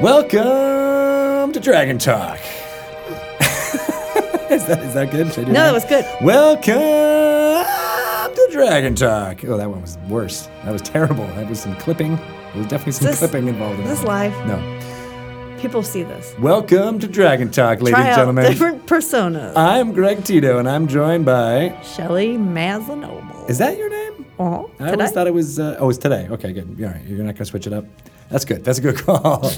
Welcome to Dragon Talk. is, that, is that good? Should I do No, that was good. Welcome to Dragon Talk. Oh, that one was worse. That was terrible. That was some clipping. There was definitely some this- clipping involved in is this that. live? No. People see this. Welcome to Dragon Talk, ladies Try and out gentlemen. different personas. I'm Greg Tito, and I'm joined by. Shelly Mazzanoble. Is that your name? Uh-huh. I Today? always thought it was. Uh, oh, it's today. Okay, good. All right, you're not going to switch it up. That's good. That's a good call.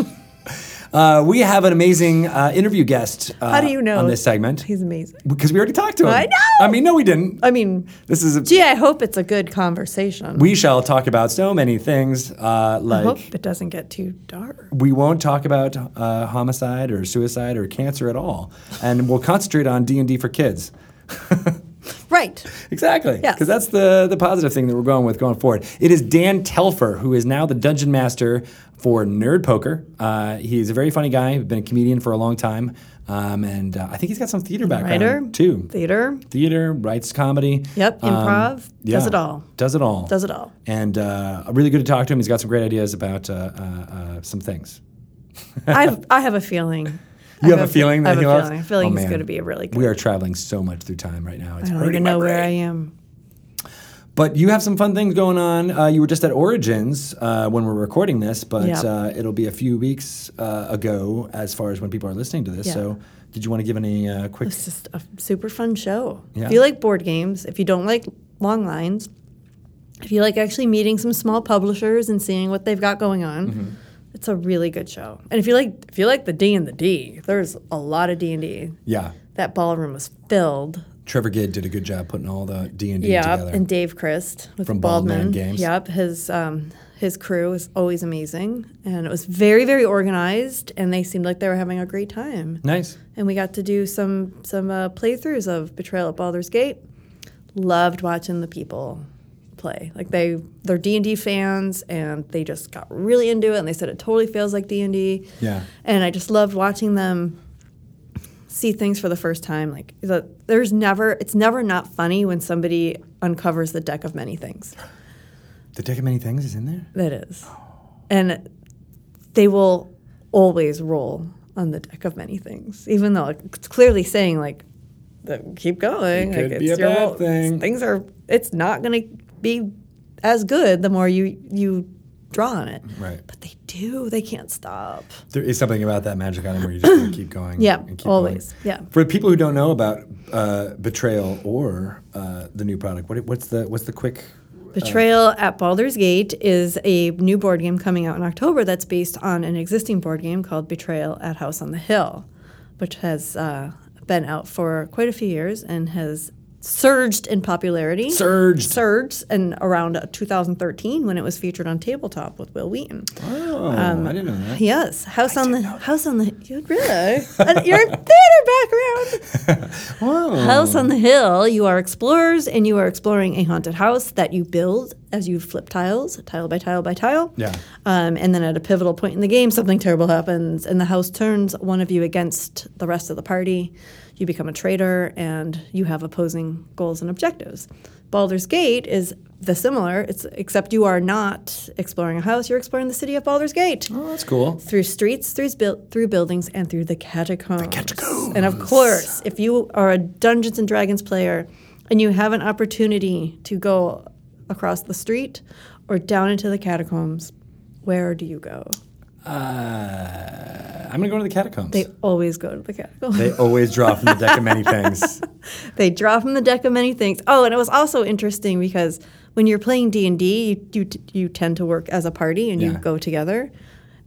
Uh, we have an amazing uh, interview guest. Uh, How do you know? on this segment? He's amazing. Because we already talked to him. I know! I mean, no, we didn't. I mean, This is. A, gee, I hope it's a good conversation. we shall talk about so many things. Uh, I like hope it doesn't get too dark. we won't talk about uh, homicide or suicide or cancer at all, and we'll concentrate on D and D for kids. Right. Exactly. Yes. Because that's the, the positive thing that we're going with going forward. It is Dan Telfer, who is now the dungeon master for Nerd Poker. Uh, he's a very funny guy, been a comedian for a long time. Um, and uh, I think he's got some theater background Writer. too. Theater. Theater, writes comedy. Yep. Um, Improv. yeah, Does it all. Does it all. Does it all. And uh, really good to talk to him. He's got some great ideas about uh, uh, uh, some things. I've, I have a feeling. You I have a feeling I that have he a feeling. I feel like Oh, he's going to be a really good. We are traveling so much through time right now. It's I don't even know where I am. But you have some fun things going on. Uh, you were just at Origins uh, when we're recording this, but Yeah. uh, it'll be a few weeks uh, ago as far as when people are listening to this. Yeah. So, did you want to give any uh, quick? It's just a super fun show. Yeah. If you like board games, if you don't like long lines, if you like actually meeting some small publishers and seeing what they've got going on, Mm-hmm. It's a really good show. And if you like if you like the D and the D, there's a lot of D and D. Yeah, That ballroom was filled. Trevor Gidd did a good job putting all the D and D together. Yeah, and Dave Christ with From Baldman Baldman Games. Yep, his um, his crew is always amazing, and it was very very organized, and they seemed like they were having a great time. nice. and we got to do some some uh, playthroughs of Betrayal at Baldur's Gate. Loved watching the people play. Like they they're D and D fans, and they just got really into it. And they said it totally feels like D and D. Yeah. And I just loved watching them see things for the first time. Like there's never it's never not funny when somebody uncovers the deck of many things. The deck of many things is in there. That is, and they will always roll on the deck of many things, even though it's clearly saying like, "Keep going." It could like, be it's a your thing. Things are. It's not going to be as good the more you you draw on it. Right. But they do. They can't stop. There is something about that magic item where you just keep going. Yeah, and keep always. going. Yeah. For people who don't know about uh, Betrayal or uh, the new product, what, what's the what's the quick? Betrayal at Baldur's Gate is a new board game coming out in October that's based on an existing board game called Betrayal at House on the Hill, which has uh, been out for quite a few years and has surged in popularity. Surged. Surged in around 2013 when it was featured on Tabletop with Wil Wheaton. Oh, Um, I didn't know that. Yes, House on the House on the you really And your theater background. Wow. House on the Hill, you are explorers and you are exploring a haunted house that you build as you flip tiles, tile by tile by tile. Yeah. Um, and then at a pivotal point in the game, something terrible happens and the house turns one of you against the rest of the party. You become a traitor and you have opposing goals and objectives. Baldur's Gate is the similar, it's except you are not exploring a house, you're exploring the city of Baldur's Gate Oh, that's cool. through streets, through, through buildings, and through the catacombs. The catacombs. And of course, if you are a Dungeons and Dragons player and you have an opportunity to go across the street or down into the catacombs, where do you go? Uh, I'm gonna go to the catacombs. They always go to the catacombs. They always draw from the deck of many things. they draw from the deck of many things. Oh, and it was also interesting because when you're playing D and D, you you tend to work as a party and you go together.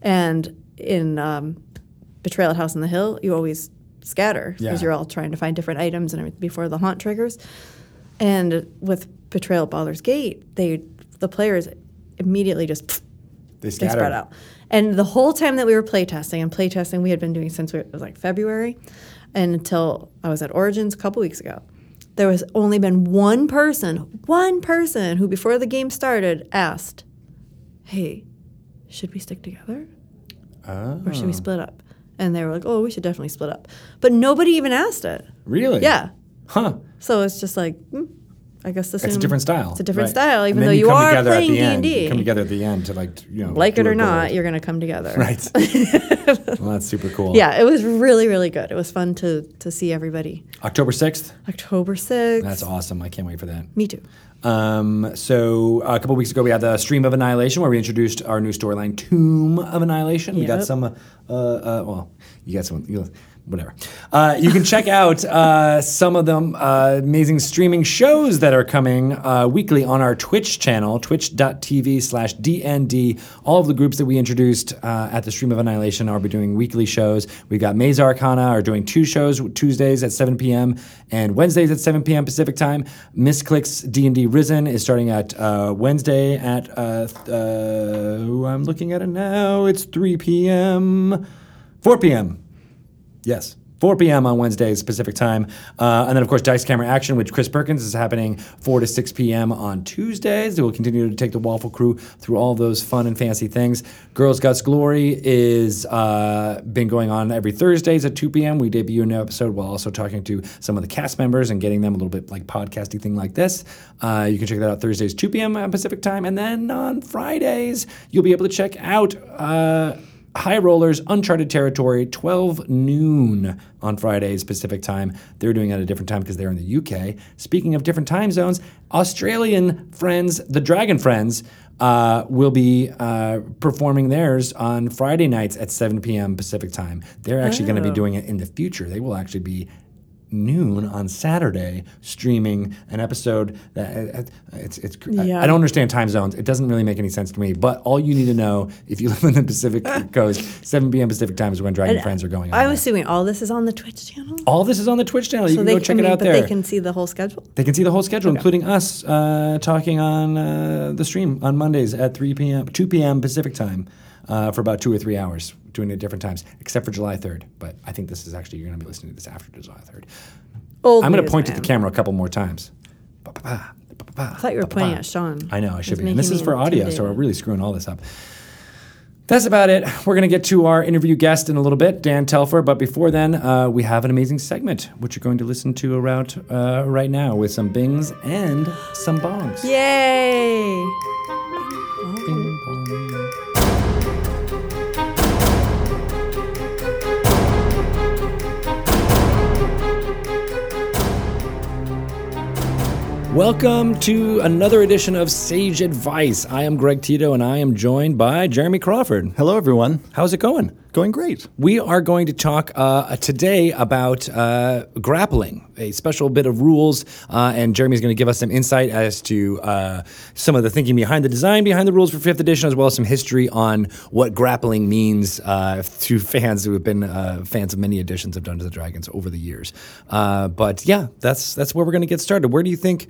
And in um, Betrayal at House on the Hill, you always scatter because Yeah. you're all trying to find different items and before the haunt triggers. And with Betrayal at Baldur's Gate, they the players immediately just They they scatter. spread out. And the whole time that we were playtesting, and playtesting we had been doing since we, it was like February, and until I was at Origins a couple weeks ago, there was only been one person, one person who before the game started asked, "Hey, should we stick together Oh, or should we split up?" And they were like, "Oh, we should definitely split up," but nobody even asked it. really? Yeah. Huh. So it's just like, hmm, I guess It's a different style. It's a different right. style, even though you, come are playing end. D&D. You come together at the end to like you know like it or not, you're going to come together. right. well, that's super cool. Yeah, it was really, really good. It was fun to to see everybody. October sixth. October 6th. That's awesome. I can't wait for that. Me too. Um, so a couple weeks ago, we had the Stream of Annihilation, where we introduced our new storyline, Tomb of Annihilation. We got some, uh, uh, well, you got some, you whatever. Uh, you can check out uh, some of them uh, amazing streaming shows that are coming uh, weekly on our Twitch channel, twitch.tv slash DND. All of the groups that we introduced uh, at the Stream of Annihilation are doing weekly shows. We've got Maze Arcana are doing two shows, Tuesdays at 7 p.m. and Wednesdays at 7 p.m. Pacific time. Misclicks D&D Risen is starting at uh, Wednesday at, I'm looking at it now, it's 3 p.m., 4 p.m. Yes. 4 p.m. on Wednesdays Pacific time. Uh, and then, of course, Dice Camera Action which Chris Perkins is happening 4 to 6 p.m. on Tuesdays. They will continue to take the Waffle Crew through all those fun and fancy things. Girls Guts Glory is uh, been going on every Thursdays at 2 p.m. We debut a new episode while also talking to some of the cast members and getting them a little bit like podcasty thing like this. Uh, you can check that out Thursdays 2 p.m. Pacific time. And then on Fridays, you'll be able to check out. High Rollers, Uncharted Territory, 12 noon on Fridays Pacific time. They're doing it at a different time because they're in the UK. Speaking of different time zones, Australian friends, the Dragon Friends, uh, will be uh, performing theirs on Friday nights at 7 p.m. Pacific time. They're actually going to be Oh. doing it in the future. They will actually be noon on Saturday streaming an episode that uh, it's it's I- Yeah. I, don't understand time zones. It doesn't really make any sense to me. But all you need to know if you live in the Pacific Coast, 7 p.m. Pacific time is when Dragon Friends are going on. I'm assuming all this is on the Twitch channel. all this is on the Twitch channel. You can go check I it out but there. they can see the whole schedule. They can see the whole schedule, including us uh, talking on uh, the stream on Mondays at 3 p.m., 2 p.m. Pacific time uh, for about two or three hours, doing it at different times, except for July 3rd. But I think this is actually, you're going to be listening to this after July 3rd. Old I'm going to point man. at the camera a couple more times. Ba-ba-ba, ba-ba-ba, I thought you were pointing at Sean. I know, I should It's be. And this is for audio, so we're really screwing all this up. That's about it. We're going to get to our interview guest in a little bit, Dan Telfer. But before then, uh, we have an amazing segment, which you're going to listen to around uh, right now with some bings and some bongs. Yay! Welcome to another edition of Sage Advice. I am Greg Tito and I am joined by Jeremy Crawford. Hello, everyone. How's it going? Going great. We are going to talk uh, today about uh, grappling, a special bit of rules, uh, and Jeremy's going to give us some insight as to uh, some of the thinking behind the design behind the rules for fifth edition, as well as some history on what grappling means uh, to fans who have been uh, fans of many editions of Dungeons and Dragons over the years. Uh, but yeah, that's that's where we're going to get started. Where do you think?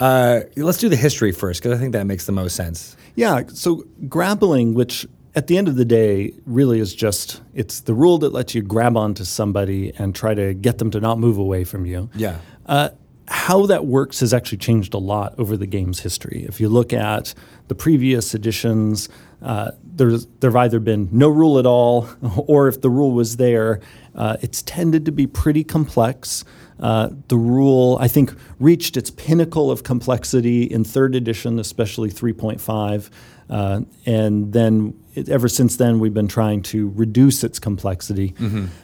Uh, let's do the history first, because I think that makes the most sense. Yeah, so grappling, which at the end of the day really is just it's the rule that lets you grab onto somebody and try to get them to not move away from you. Yeah. Uh, how that works has actually changed a lot over the game's history. If you look at the previous editions, uh, there's there've either been no rule at all, or if the rule was there, uh, it's tended to be pretty complex. Uh, the rule, I think, reached its pinnacle of complexity in third edition, especially 3.5. Uh, and then, it, ever since then, we've been trying to reduce its complexity.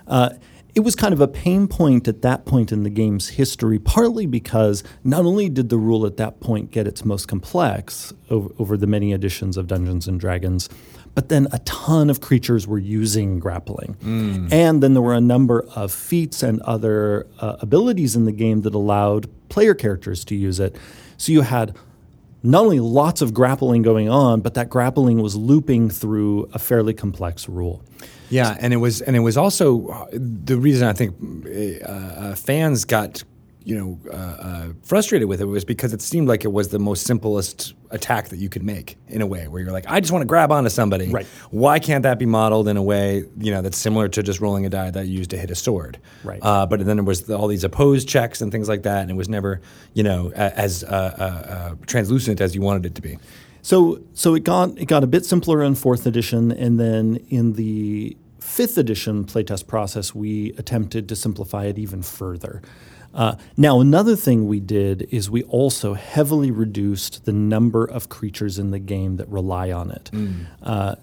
Uh, it was kind of a pain point at that point in the game's history, partly because not only did the rule at that point get its most complex over, over the many editions of Dungeons and Dragons, but then a ton of creatures were using grappling. And then there were a number of feats and other uh, abilities in the game that allowed player characters to use it. So you had not only lots of grappling going on, but that grappling was looping through a fairly complex rule. Yeah, and it was, and it was also uh, the reason I think uh, uh, fans got, you know, uh, uh, frustrated with it was because it seemed like it was the most simplest attack that you could make in a way where you're like, I just want to grab onto somebody. Right. Why can't that be modeled in a way, you know, that's similar to just rolling a die that you used to hit a sword? Right. Uh, but then there was the, all these opposed checks and things like that, and it was never, you know, a, as uh, uh, uh, translucent as you wanted it to be. So so it got it got a bit simpler in fourth edition, and then in the fifth edition playtest process, we attempted to simplify it even further. Uh, now, another thing we did is we also heavily reduced the number of creatures in the game that rely on it. Uh,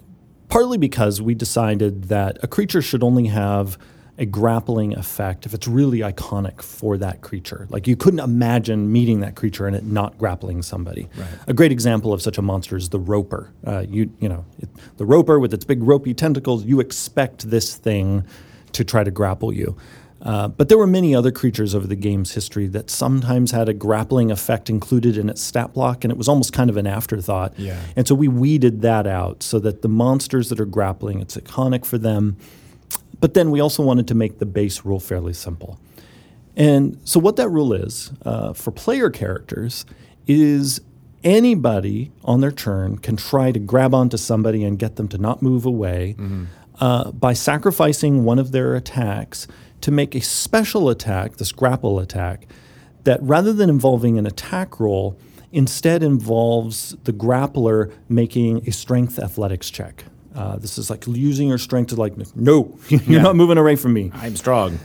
partly because we decided that a creature should only have a grappling effect if it's really iconic for that creature. Like you couldn't imagine meeting that creature and it not grappling somebody. Right. A great example of such a monster is the roper. Uh, you you know it, the roper with its big ropey tentacles. You expect this thing to try to grapple you. Uh, but there were many other creatures over the game's history that sometimes had a grappling effect included in its stat block, and it was almost kind of an afterthought. Yeah. And so we weeded that out so that the monsters that are grappling, it's iconic for them. But then we also wanted to make the base rule fairly simple. And so, what that rule is uh, for player characters is anybody on their turn can try to grab onto somebody and get them to not move away uh, by sacrificing one of their attacks to make a special attack, this grapple attack, that rather than involving an attack roll, instead involves the grappler making a strength athletics check. Uh, this is like using your strength to like, no, you're not moving away from me I'm strong.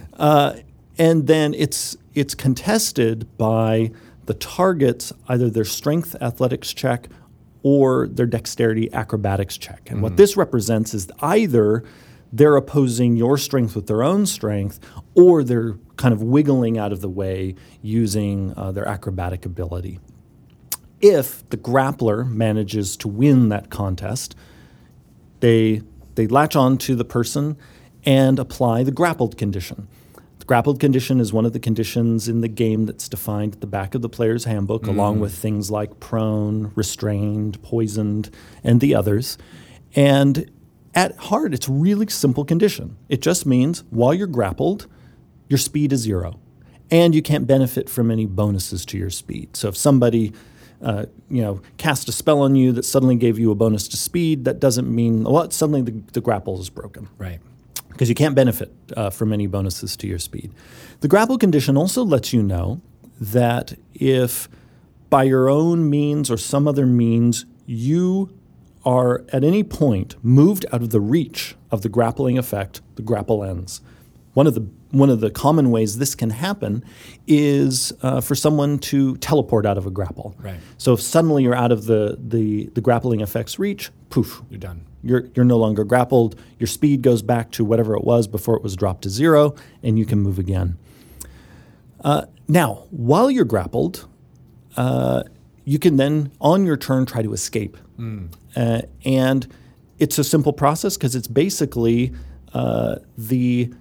and then it's it's contested by the target's either their strength athletics check or their dexterity acrobatics check. And what this represents is either they're opposing your strength with their own strength or they're kind of wiggling out of the way using uh, their acrobatic ability. If the grappler manages to win that contest, they they latch on to the person and apply the grappled condition. The grappled condition is one of the conditions in the game that's defined at the back of the player's handbook, along with things like prone, restrained, poisoned, and the others. And at heart, it's really simple condition. It just means while you're grappled, your speed is zero, and you can't benefit from any bonuses to your speed. So if somebody uh, you know, cast a spell on you that suddenly gave you a bonus to speed, that doesn't mean well, suddenly the, the grapple is broken Right. because you can't benefit uh, from any bonuses to your speed. The grapple condition also lets you know that if by your own means or some other means you are at any point moved out of the reach of the grappling effect, the grapple ends. One of the one of the common ways this can happen is uh, for someone to teleport out of a grapple. Right. So if suddenly you're out of the, the, the grappling effect's reach, poof, You're done. you're, you're no longer grappled. Your speed goes back to whatever it was before it was dropped to zero, and you can move again. Uh, now, while you're grappled, uh, you can then, on your turn, try to escape. Uh, and it's a simple process because it's basically uh, the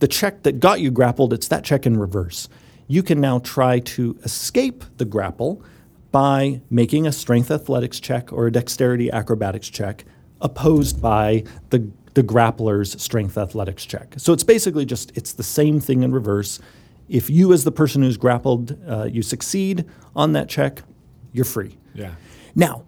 the check that got you grappled, it's that check in reverse. You can now try to escape the grapple by making a strength athletics check or a dexterity acrobatics check opposed by the, the grappler's strength athletics check. So it's basically just it's the same thing in reverse. If you as the person who's grappled, uh, you succeed on that check, you're free. Yeah. Now,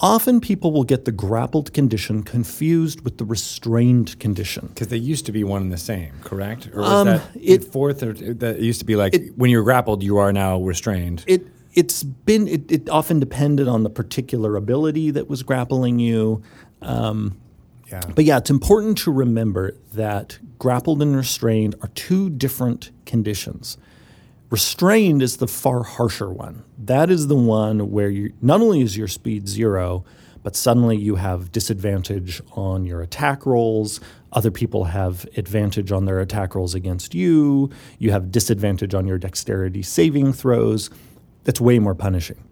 often people will get the grappled condition confused with the restrained condition. Because they used to be one and the same, correct? Or was Um, that it- fourth? Or that it used to be like when you're grappled, you are now restrained. It it's been it, it often depended on the particular ability that was grappling you. yeah. But yeah, it's important to remember that grappled and restrained are two different conditions. Restrained is the far harsher one. That is the one where you not only is your speed zero, but suddenly you have disadvantage on your attack rolls. Other people have advantage on their attack rolls against you. You have disadvantage on your dexterity saving throws. That's way more punishing.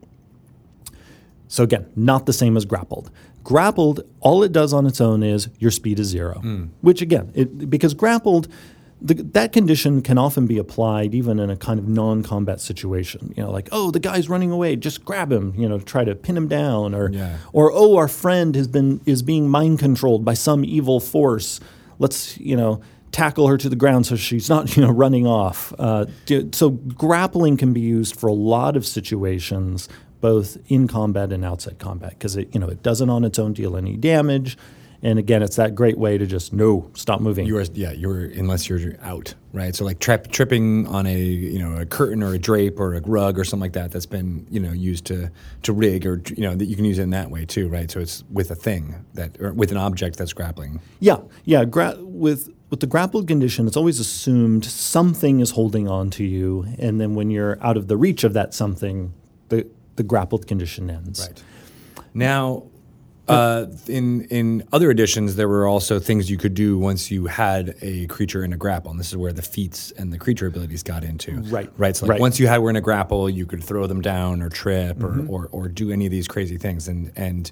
So again, not the same as grappled. Grappled, all it does on its own is your speed is zero, hmm. which again, it, because grappled, the, that condition can often be applied even in a kind of non-combat situation. You know, like oh, the guy's running away, just grab him. You know, try to pin him down, or Yeah. or oh, our friend has been is being mind controlled by some evil force. Let's you know tackle her to the ground so she's not you know running off. Uh, so grappling can be used for a lot of situations, both in combat and outside combat, because it you know it doesn't on its own deal any damage. And again, it's that great way to just no stop moving. You are, yeah, you're unless you're out, right? So like tripping on a you know a curtain or a drape or a rug or something like that that's been you know used to to rig or you know that you can use it in that way too, right? So it's with a thing that or with an object that's grappling. Yeah, yeah. Gra- with with the grappled condition, it's always assumed something is holding on to you, and then when you're out of the reach of that something, the the grappled condition ends. Right. Now, uh, in in other editions, there were also things you could do once you had a creature in a grapple, and this is where the feats and the creature abilities got into. Right. Right. So, like Right. once you had were in a grapple, you could throw them down or trip or, or or do any of these crazy things, and and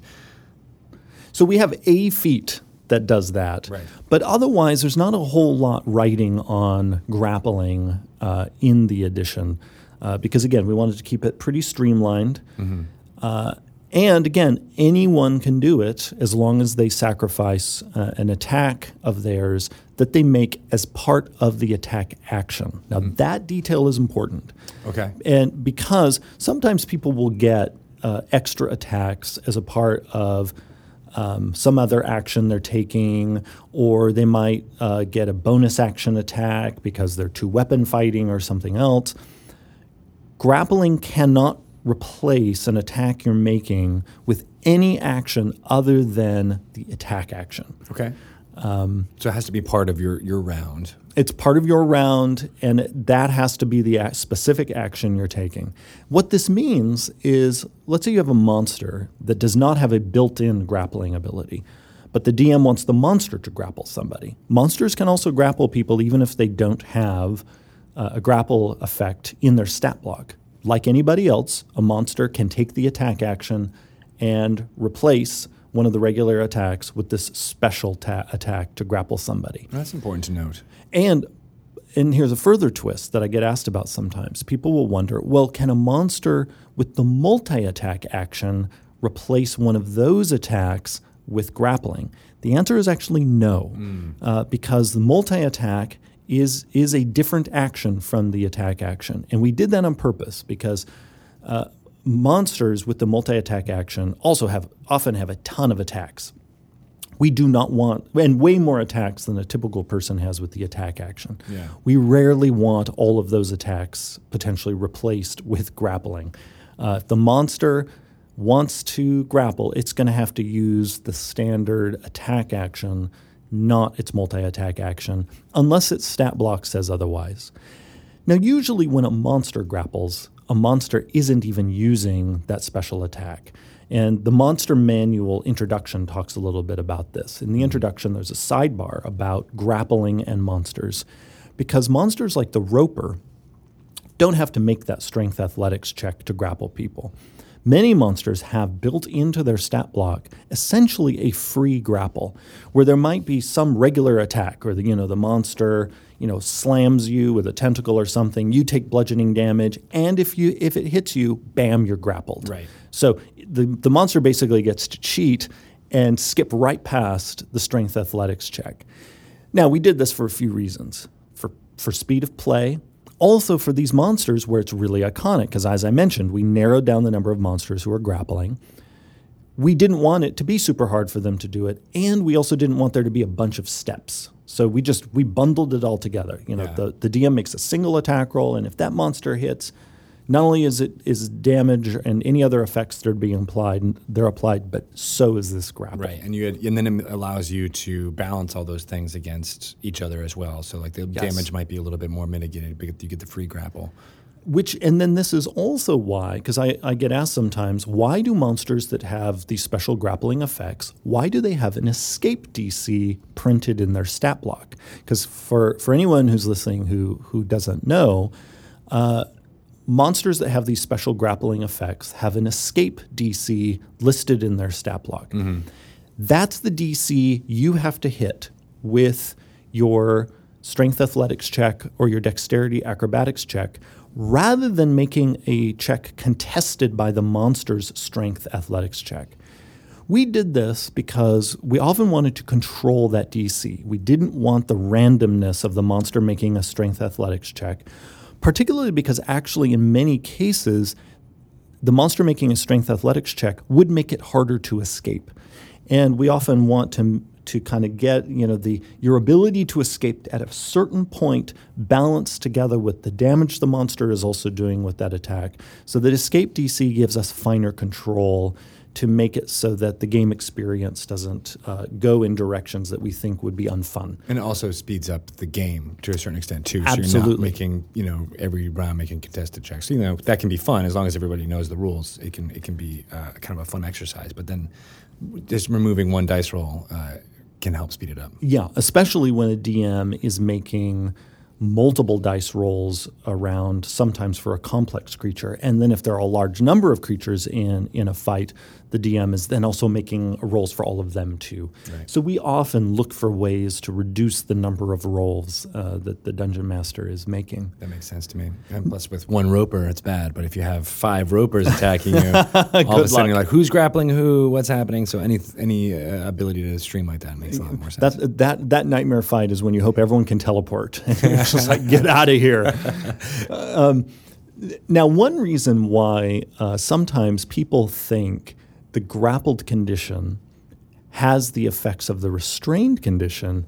So we have a feat that does that. Right. But otherwise, there's not a whole lot writing on grappling uh, in the edition uh, because, again, we wanted to keep it pretty streamlined. Uh, and again, anyone can do it as long as they sacrifice uh, an attack of theirs that they make as part of the attack action. Now, that detail is important. okay. And because sometimes people will get uh, extra attacks as a part of um, some other action they're taking, or they might uh, get a bonus action attack because they're two weapon fighting or something else. Grappling cannot replace an attack you're making with any action other than the attack action. Okay. Um, so it has to be part of your your round. It's part of your round, and that has to be the specific action you're taking. What this means is let's say you have a monster that does not have a built in grappling ability, but the DM wants the monster to grapple somebody. Monsters can also grapple people even if they don't have uh, a grapple effect in their stat block. Like anybody else, a monster can take the attack action and replace one of the regular attacks with this special ta- attack to grapple somebody. That's important to note. And and here's a further twist that I get asked about sometimes. People will wonder, well, can a monster with the multi-attack action replace one of those attacks with grappling? The answer is actually no, uh, because the multi-attack is is a different action from the attack action, and we did that on purpose because uh, monsters with the multi-attack action also have often have a ton of attacks we do not want, and way more attacks than a typical person has with the attack action. Yeah. We rarely want all of those attacks potentially replaced with grappling. Uh, if the monster wants to grapple, it's going to have to use the standard attack action, not its multi attack action, unless its stat block says otherwise. Now, usually when a monster grapples, a monster isn't even using that special attack. And the Monster Manual introduction talks a little bit about this. In the hmm. introduction, there's a sidebar about grappling and monsters, because monsters like the Roper don't have to make that strength athletics check to grapple people. Many monsters have built into their stat block essentially a free grapple, where there might be some regular attack, or the you know the monster you know slams you with a tentacle or something. You take bludgeoning damage, and if you if it hits you, bam, you're grappled. Right. So the the monster basically gets to cheat and skip right past the strength athletics check. Now we did this for a few reasons. For for speed of play, also for these monsters where it's really iconic because as I mentioned, we narrowed down the number of monsters who are grappling. We didn't want it to be super hard for them to do it, and we also didn't want there to be a bunch of steps. So we just we bundled it all together. You know, Yeah. the, the DM makes a single attack roll, and if that monster hits, not only is it is damage and any other effects that are being applied, they're applied, but so is this grapple. Right, and you had, and then it allows you to balance all those things against each other as well. So like the Yes. damage might be a little bit more mitigated, but you get the free grapple. Which and then this is also why, because I, I get asked sometimes, why do monsters that have these special grappling effects, why do they have an escape DC printed in their stat block? Because for, for anyone who's listening who who doesn't know, uh, monsters that have these special grappling effects have an escape DC listed in their stat block. Mm-hmm. That's the DC you have to hit with your strength athletics check or your dexterity acrobatics check rather than making a check contested by the monster's strength athletics check. We did this because we often wanted to control that DC. We didn't want the randomness of the monster making a strength athletics check, particularly because actually, in many cases, the monster making a strength athletics check would make it harder to escape. And we often want to to kind of get you know the your ability to escape at a certain point balanced together with the damage the monster is also doing with that attack so that escape dc gives us finer control to make it so that the game experience doesn't uh, go in directions that we think would be unfun. And it also speeds up the game to a certain extent too. So you're not Absolutely. making you know every round making contested checks. So, you know that can be fun as long as everybody knows the rules. It can it can be uh, kind of a fun exercise. But then just removing one dice roll uh, can help speed it up. Yeah, especially when a DM is making multiple dice rolls around sometimes for a complex creature and then if there are a large number of creatures in in a fight the DM is then also making rolls for all of them too. Right. So we often look for ways to reduce the number of rolls uh, that the dungeon master is making. That makes sense to me. And plus, with one roper, it's bad. But if you have five ropers attacking you, all of a sudden luck. you're like, who's grappling who? What's happening? So any any uh, ability to stream like that makes a lot more sense. That that that nightmare fight is when you hope everyone can teleport. it's just like get out of here. Um, now, one reason why uh, sometimes people think the grappled condition has the effects of the restrained condition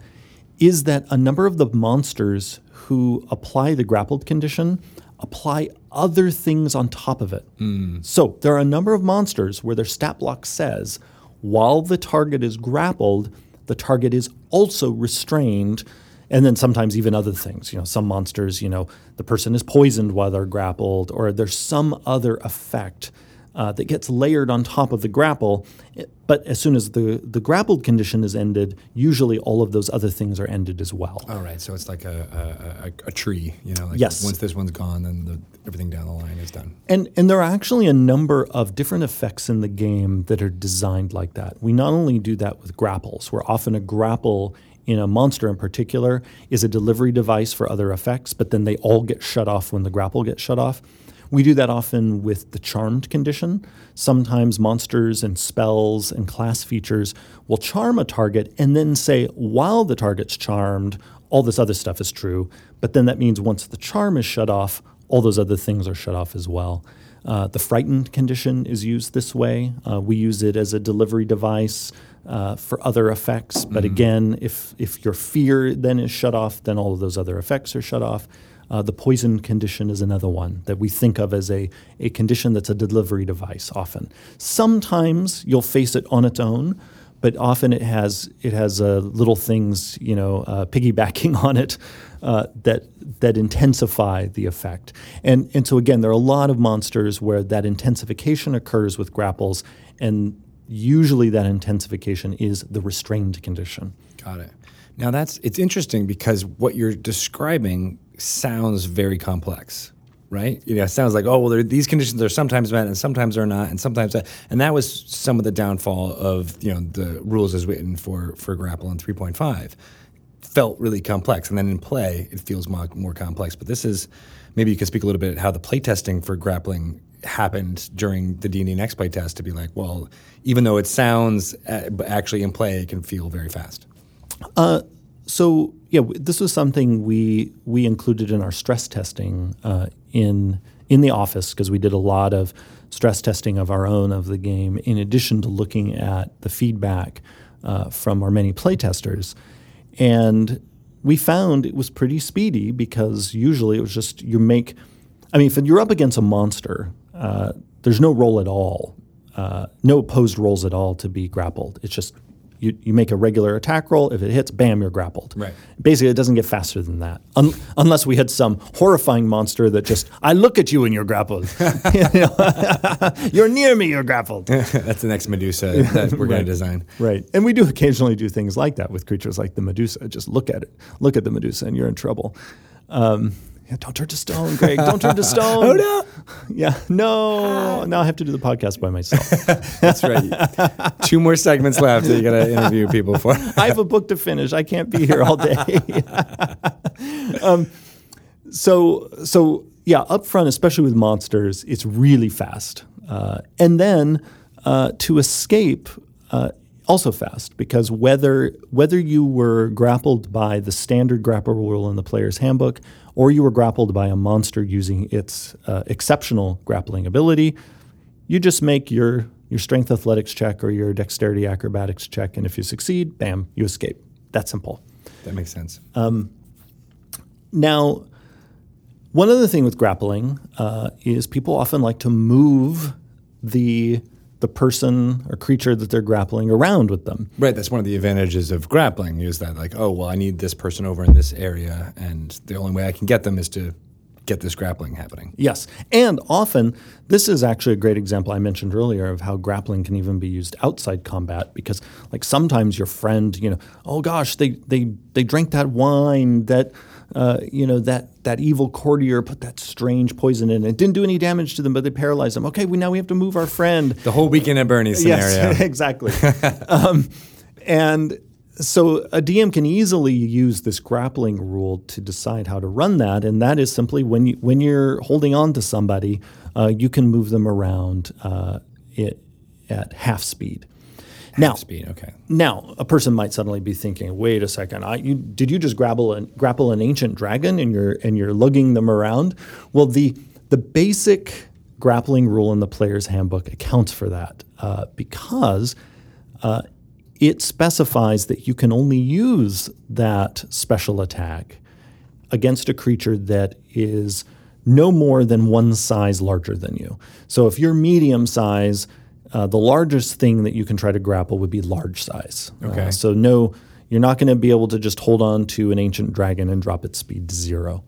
is that a number of the monsters who apply the grappled condition apply other things on top of it. Hmm. So there are a number of monsters where their stat block says while the target is grappled, the target is also restrained. And then sometimes even other things. You know, some monsters, you know, the person is poisoned while they're grappled, or there's some other effect uh, that gets layered on top of the grapple. But as soon as the, the grappled condition is ended, usually all of those other things are ended as well. All right, so it's like a, a, a, tree, you know. Like Yes. Once this one's gone, then the, everything down the line is done. And and there are actually a number of different effects in the game that are designed like that. We not only do that with grapples, where often a grapple in a monster in particular is a delivery device for other effects, but then they all get shut off when the grapple gets shut off. We do that often with the charmed condition. Sometimes monsters and spells and class features will charm a target and then say, while the target's charmed, all this other stuff is true. But then that means once the charm is shut off, all those other things are shut off as well. Uh, the frightened condition is used this way. Uh, we use it as a delivery device uh, for other effects. But again, if, if your fear then is shut off, then all of those other effects are shut off. Uh, the poison condition is another one that we think of as a, a condition that's a delivery device often. Sometimes you'll face it on its own, but often it has it has uh, little things you know uh, piggybacking on it uh, that that intensify the effect. And and so again, there are a lot of monsters where that intensification occurs with grapples, and usually that intensification is the restrained condition. Got it. Now that's it's interesting because what you're describing sounds very complex, right? You know, it sounds like oh well, these conditions are sometimes met and sometimes they're not, and sometimes that, and that was some of the downfall of you know the rules as written for for grapple in 3.5 felt really complex, and then in play it feels more, more complex. But this is maybe you could speak a little bit how the playtesting for grappling happened during the D&D Next play test to be like, well, even though it sounds uh, actually in play it can feel very fast. So yeah, this was something we we included in our stress testing uh, in in the office because we did a lot of stress testing of our own of the game, in addition to looking at the feedback uh, from our many playtesters, and we found it was pretty speedy because usually it was just you make. I mean, if you're up against a monster, uh, there's no roll at all, uh, no opposed rolls at all to be grappled. It's just you, you make a regular attack roll. If it hits, bam, you're grappled. Right. Basically, it doesn't get faster than that, Un- unless we had some horrifying monster that just I look at you and you're grappled. You you're near me, you're grappled. That's the next Medusa that we're going to design. Right. And we do occasionally do things like that with creatures like the Medusa. Just look at it. Look at the Medusa and you're in trouble. Um, yeah, don't turn to stone, Greg. Don't turn to stone. oh, no. Yeah. No. Now I have to do the podcast by myself. That's right. Two more segments left that you got to interview people for. I have a book to finish. I can't be here all day. um, so, so yeah, up front, especially with monsters, it's really fast. Uh, and then uh, to escape, uh, also fast because whether whether you were grappled by the standard grapple rule in the player's handbook or you were grappled by a monster using its uh, exceptional grappling ability, you just make your your strength athletics check or your dexterity acrobatics check, and if you succeed, bam, you escape. That simple. That makes sense. Now, one other thing with grappling uh, is people often like to move the the person or creature that they're grappling around with them. Right, that's one of the advantages of grappling is that like, oh well, I need this person over in this area, and the only way I can get them is to get this grappling happening. Yes. And often, this is actually a great example I mentioned earlier of how grappling can even be used outside combat because like sometimes your friend, you know, oh gosh, they they they drank that wine that uh, you know that that evil courtier put that strange poison in. It didn't do any damage to them, but they paralyzed them. Okay, we now we have to move our friend. The whole weekend at Bernie's scenario. Yes, exactly. um, and so a DM can easily use this grappling rule to decide how to run that, and that is simply when you when you're holding on to somebody, uh, you can move them around uh, it, at half speed. Now, Speed, okay. now a person might suddenly be thinking, "Wait a second! I, you, did you just grapple an, grapple an ancient dragon and you're and you're lugging them around?" Well, the the basic grappling rule in the player's handbook accounts for that uh, because uh, it specifies that you can only use that special attack against a creature that is no more than one size larger than you. So if you're medium size, uh, the largest thing that you can try to grapple would be large size. Uh, Okay. so no, you're not going to be able to just hold on to an ancient dragon and drop its speed to zero.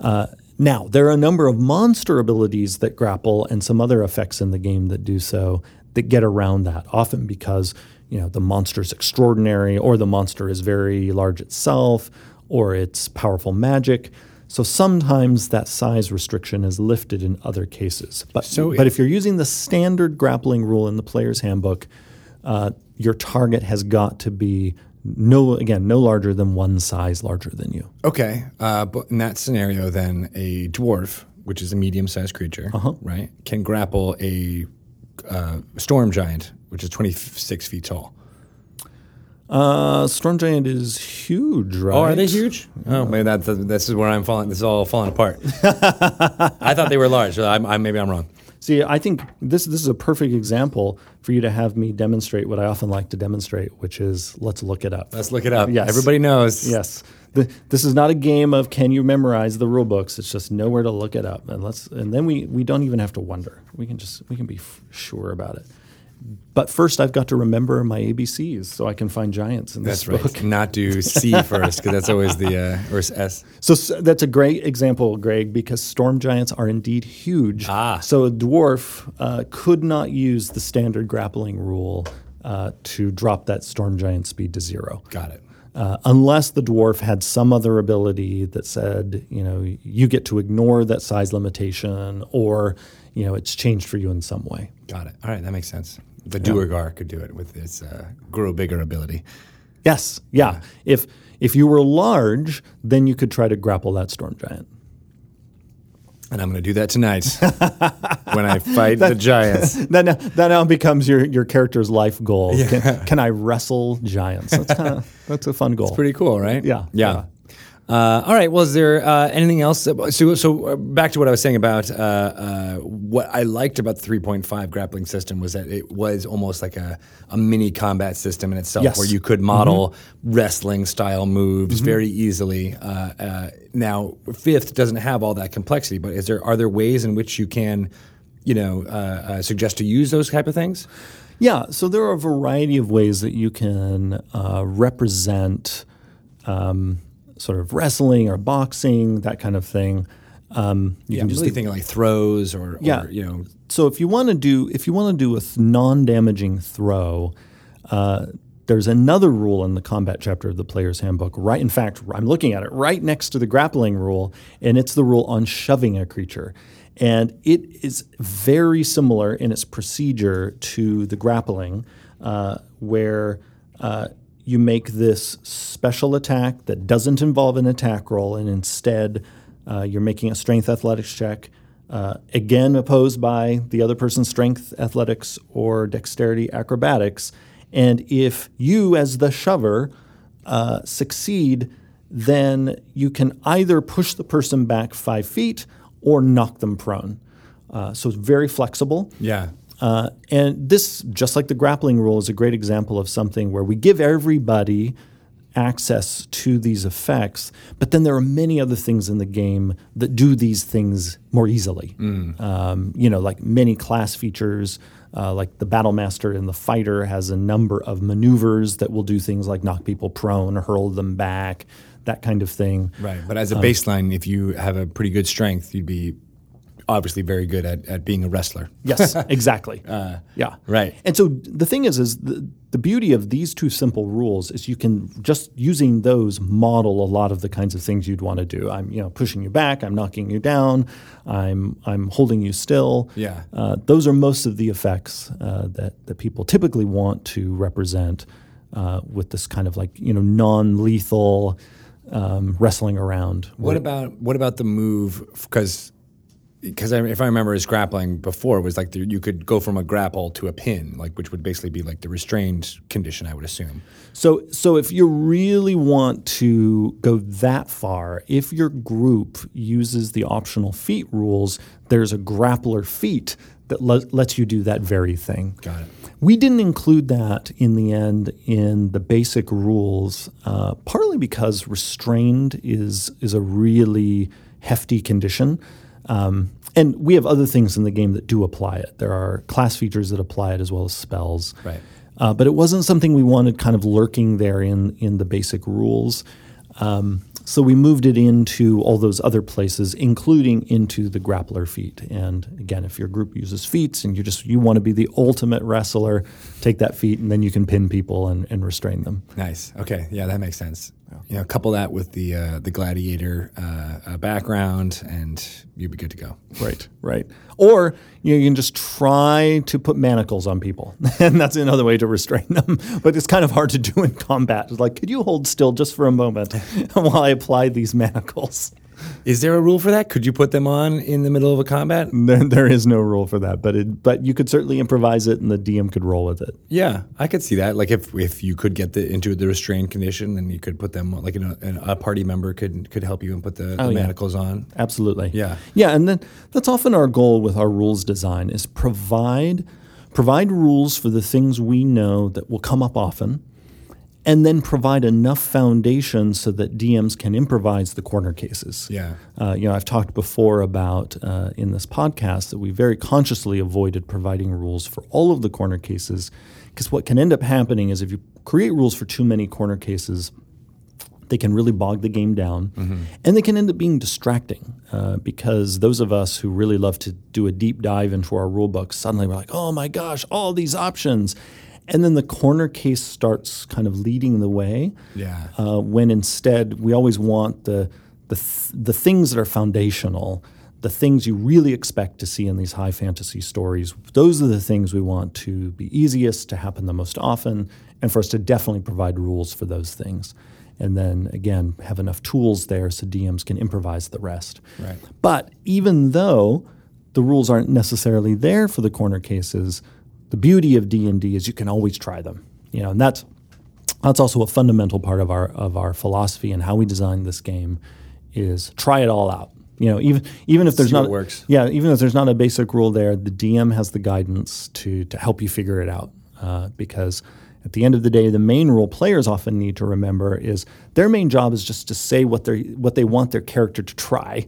Uh, now, there are a number of monster abilities that grapple and some other effects in the game that do so that get around that, often because you know the monster's extraordinary or the monster is very large itself or it's powerful magic. So sometimes that size restriction is lifted in other cases. But, So but if you're using the standard grappling rule in the player's handbook, uh, your target has got to be no again no larger than one size larger than you. Okay, uh, but in that scenario, then a dwarf, which is a medium-sized creature, right, can grapple a uh, storm giant, which is 26 feet tall. Uh, Storm Giant is huge, right? Oh, are they huge? Oh, maybe that, this is where I'm falling. This is all falling apart. I thought they were large. So I'm, I, maybe I'm wrong. See, I think this this is a perfect example for you to have me demonstrate what I often like to demonstrate, which is let's look it up. Let's look it up. Yes. Everybody knows. Yes. The, this is not a game of can you memorize the rule books. It's just know where to look it up, and let's and then we we don't even have to wonder. We can just we can be f- sure about it. But first, I've got to remember my ABCs so I can find giants in this That's right. book. Not do C first because that's always the uh, or S. So s- that's a great example, Greg, because storm giants are indeed huge. Ah. So a dwarf uh, could not use the standard grappling rule uh, to drop that storm giant speed to zero. Got it. Uh, unless the dwarf had some other ability that said, you know, you get to ignore that size limitation, or you know, it's changed for you in some way. Got it. All right, that makes sense. The Duergar could do it with its uh, grow bigger ability. Yes, yeah. If if you were large, then you could try to grapple that storm giant. And I'm going to do that tonight when I fight the giants. that now, that now becomes your, your character's life goal. Can, can I wrestle giants? That's kind of that's a fun goal. It's pretty cool, right? Yeah, Yeah. Uh, all right. Well, is there uh, anything else? So, so uh, back to what I was saying about uh, uh, what I liked about the 3.5 grappling system was that it was almost like a, a mini combat system in itself, Yes. where you could model wrestling style moves very easily. Uh, uh, now, fifth doesn't have all that complexity, but is there are there ways in which you can, you know, uh, uh, suggest to use those type of things? Yeah, so there are a variety of ways that you can uh, represent um, sort of wrestling or boxing, that kind of thing. Um, you Yeah, can I'm just really thinking like throws or, Yeah. or you know, So if you want to do if you want to do a th- non-damaging throw, uh, there's another rule in the combat chapter of the player's handbook. Right, in fact, I'm looking at it right next to the grappling rule, and it's the rule on shoving a creature. And it is very similar in its procedure to the grappling, uh, where uh, you make this special attack that doesn't involve an attack roll, and instead uh, you're making a strength athletics check uh, again opposed by the other person's strength, athletics, or dexterity acrobatics. And if you, as the shover, uh, succeed, then you can either push the person back five feet or knock them prone. Uh, so it's very flexible. yeah. Uh, and this, just like the grappling rule, is a great example of something where we give everybody access to these effects, but then there are many other things in the game that do these things more easily. Um, you know, like many class features Uh, like the battle master and the fighter has a number of maneuvers that will do things like knock people prone, hurl them back, that kind of thing. Right. But as a baseline, if you have a pretty good strength, you'd be obviously very good at, at being a wrestler. Yes, exactly. yeah. right. And so the thing is, is the, the beauty of these two simple rules is you can just using those model a lot of the kinds of things you'd want to do. I'm, you know, pushing you back. I'm knocking you down. I'm, I'm holding you still. Yeah. Uh, those are most of the effects uh, that that people typically want to represent uh, with this kind of like you know non-lethal um, wrestling around. What about what about the move? Because because if I remember, his grappling before was like the, you could go from a grapple to a pin, like which would basically be like the restrained condition, I would assume. So, so if you really want to go that far, if your group uses the optional feat rules, there's a grappler feat that le- lets you do that very thing. Got it. We didn't include that in the end in the basic rules, uh, partly because restrained is is a really hefty condition. Um, and we have other things in the game that do apply it. There are class features that apply it as well as spells. Right. Uh, but it wasn't something we wanted kind of lurking there in, in the basic rules. Um, so we moved it into all those other places, including into the grappler feat. And again, if your group uses feats and you just you want to be the ultimate wrestler, take that feat and then you can pin people and, and restrain them. Nice. Okay. Yeah, that makes sense. You know, couple that with the uh, the gladiator uh, uh, background, and you'd be good to go. Right, right. Or you, know, you can just try to put manacles on people, and that's another way to restrain them. But it's kind of hard to do in combat. It's like, could you hold still just for a moment while I apply these manacles? Is there a rule for that? Could you put them on in the middle of a combat? There, there is no rule for that, but it, but you could certainly improvise it, and the DM could roll with it. Yeah, I could see that. Like if if you could get the into the restrained condition, then you could put them like you know, a party member could could help you and put the, the Oh, yeah. manacles on. Absolutely. Yeah. Yeah, and then that's often our goal with our rules design is provide provide rules for the things we know that will come up often and then provide enough foundation so that DMs can improvise the corner cases. Yeah. Uh, you know, I've talked before about uh, in this podcast that we very consciously avoided providing rules for all of the corner cases because what can end up happening is if you create rules for too many corner cases, they can really bog the game down and they can end up being distracting uh, because those of us who really love to do a deep dive into our rule book suddenly we're like oh my gosh all these options and then the corner case starts kind of leading the way Yeah. uh, when instead we always want the, the, th- the things that are foundational the things you really expect to see in these high fantasy stories those are the things we want to be easiest to happen the most often and for us to definitely provide rules for those things and then again have enough tools there so dms can improvise the rest Right. but even though the rules aren't necessarily there for the corner cases the beauty of d&d is you can always try them you know and that's that's also a fundamental part of our of our philosophy and how we design this game is try it all out. You know, even even if there's See not works. yeah, even if there's not a basic rule there, the DM has the guidance to to help you figure it out. Uh, because at the end of the day, the main rule players often need to remember is their main job is just to say what they what they want their character to try,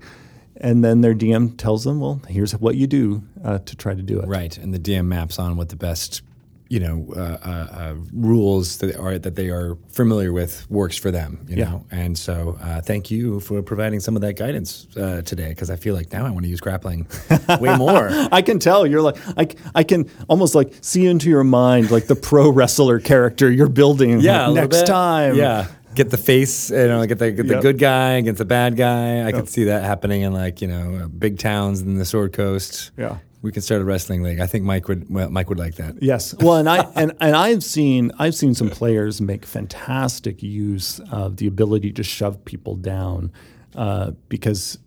and then their DM tells them, well, here's what you do uh, to try to do it. Right, and the DM maps on what the best, you know, uh, uh, uh, rules that are that they are familiar with works for them. You Yeah. know, and so uh, thank you for providing some of that guidance uh, today because I feel like now I want to use grappling way more. I can tell you're like I, I can almost like see into your mind like the pro wrestler character you're building. Yeah, like, next time. Yeah. Get the face, you know, get the get the Yep. good guy against the bad guy. I could see that happening in like you know uh, big towns in the Sword Coast. Yeah. we could start a wrestling league. I think Mike would well, Mike would like that. Yes. Well, and I and, and I've seen I've seen some players make fantastic use of the ability to shove people down, uh, because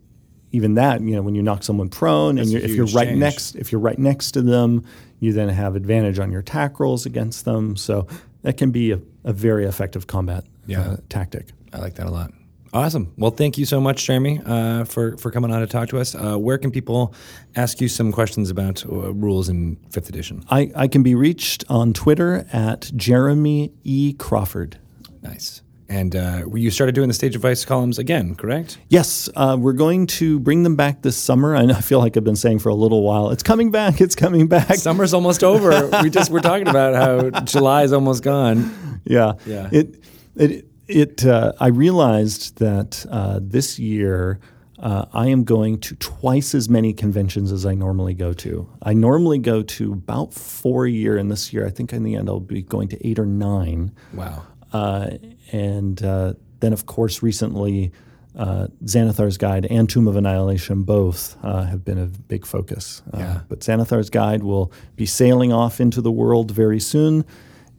even that you know when you knock someone prone That's and you're, if you're right change. next if you're right next to them, you then have advantage on your attack rolls against them. So that can be a, a very effective combat Yeah. uh, tactic. I like that a lot. Awesome. Well, thank you so much, Jeremy, uh, for for coming on to talk to us. Uh, where can people ask you some questions about uh, rules in fifth edition? I, I can be reached on Twitter at Jeremy E. Crawford. Nice. And uh, you started doing the Sage Advice columns again, correct? Yes, uh, we're going to bring them back this summer. And I feel like I've been saying for a little while, it's coming back, it's coming back. Summer's almost over. we just were talking about how July is almost gone. Yeah, Yeah. It it it. Uh, I realized that uh, this year. Uh, I am going to twice as many conventions as I normally go to. I normally go to about four a year, and this year I think in the end I'll be going to eight or nine. Wow. Uh, and uh, then, of course, recently, uh, Xanathar's Guide and Tomb of Annihilation both uh, have been a big focus. Uh, Yeah. But Xanathar's Guide will be sailing off into the world very soon.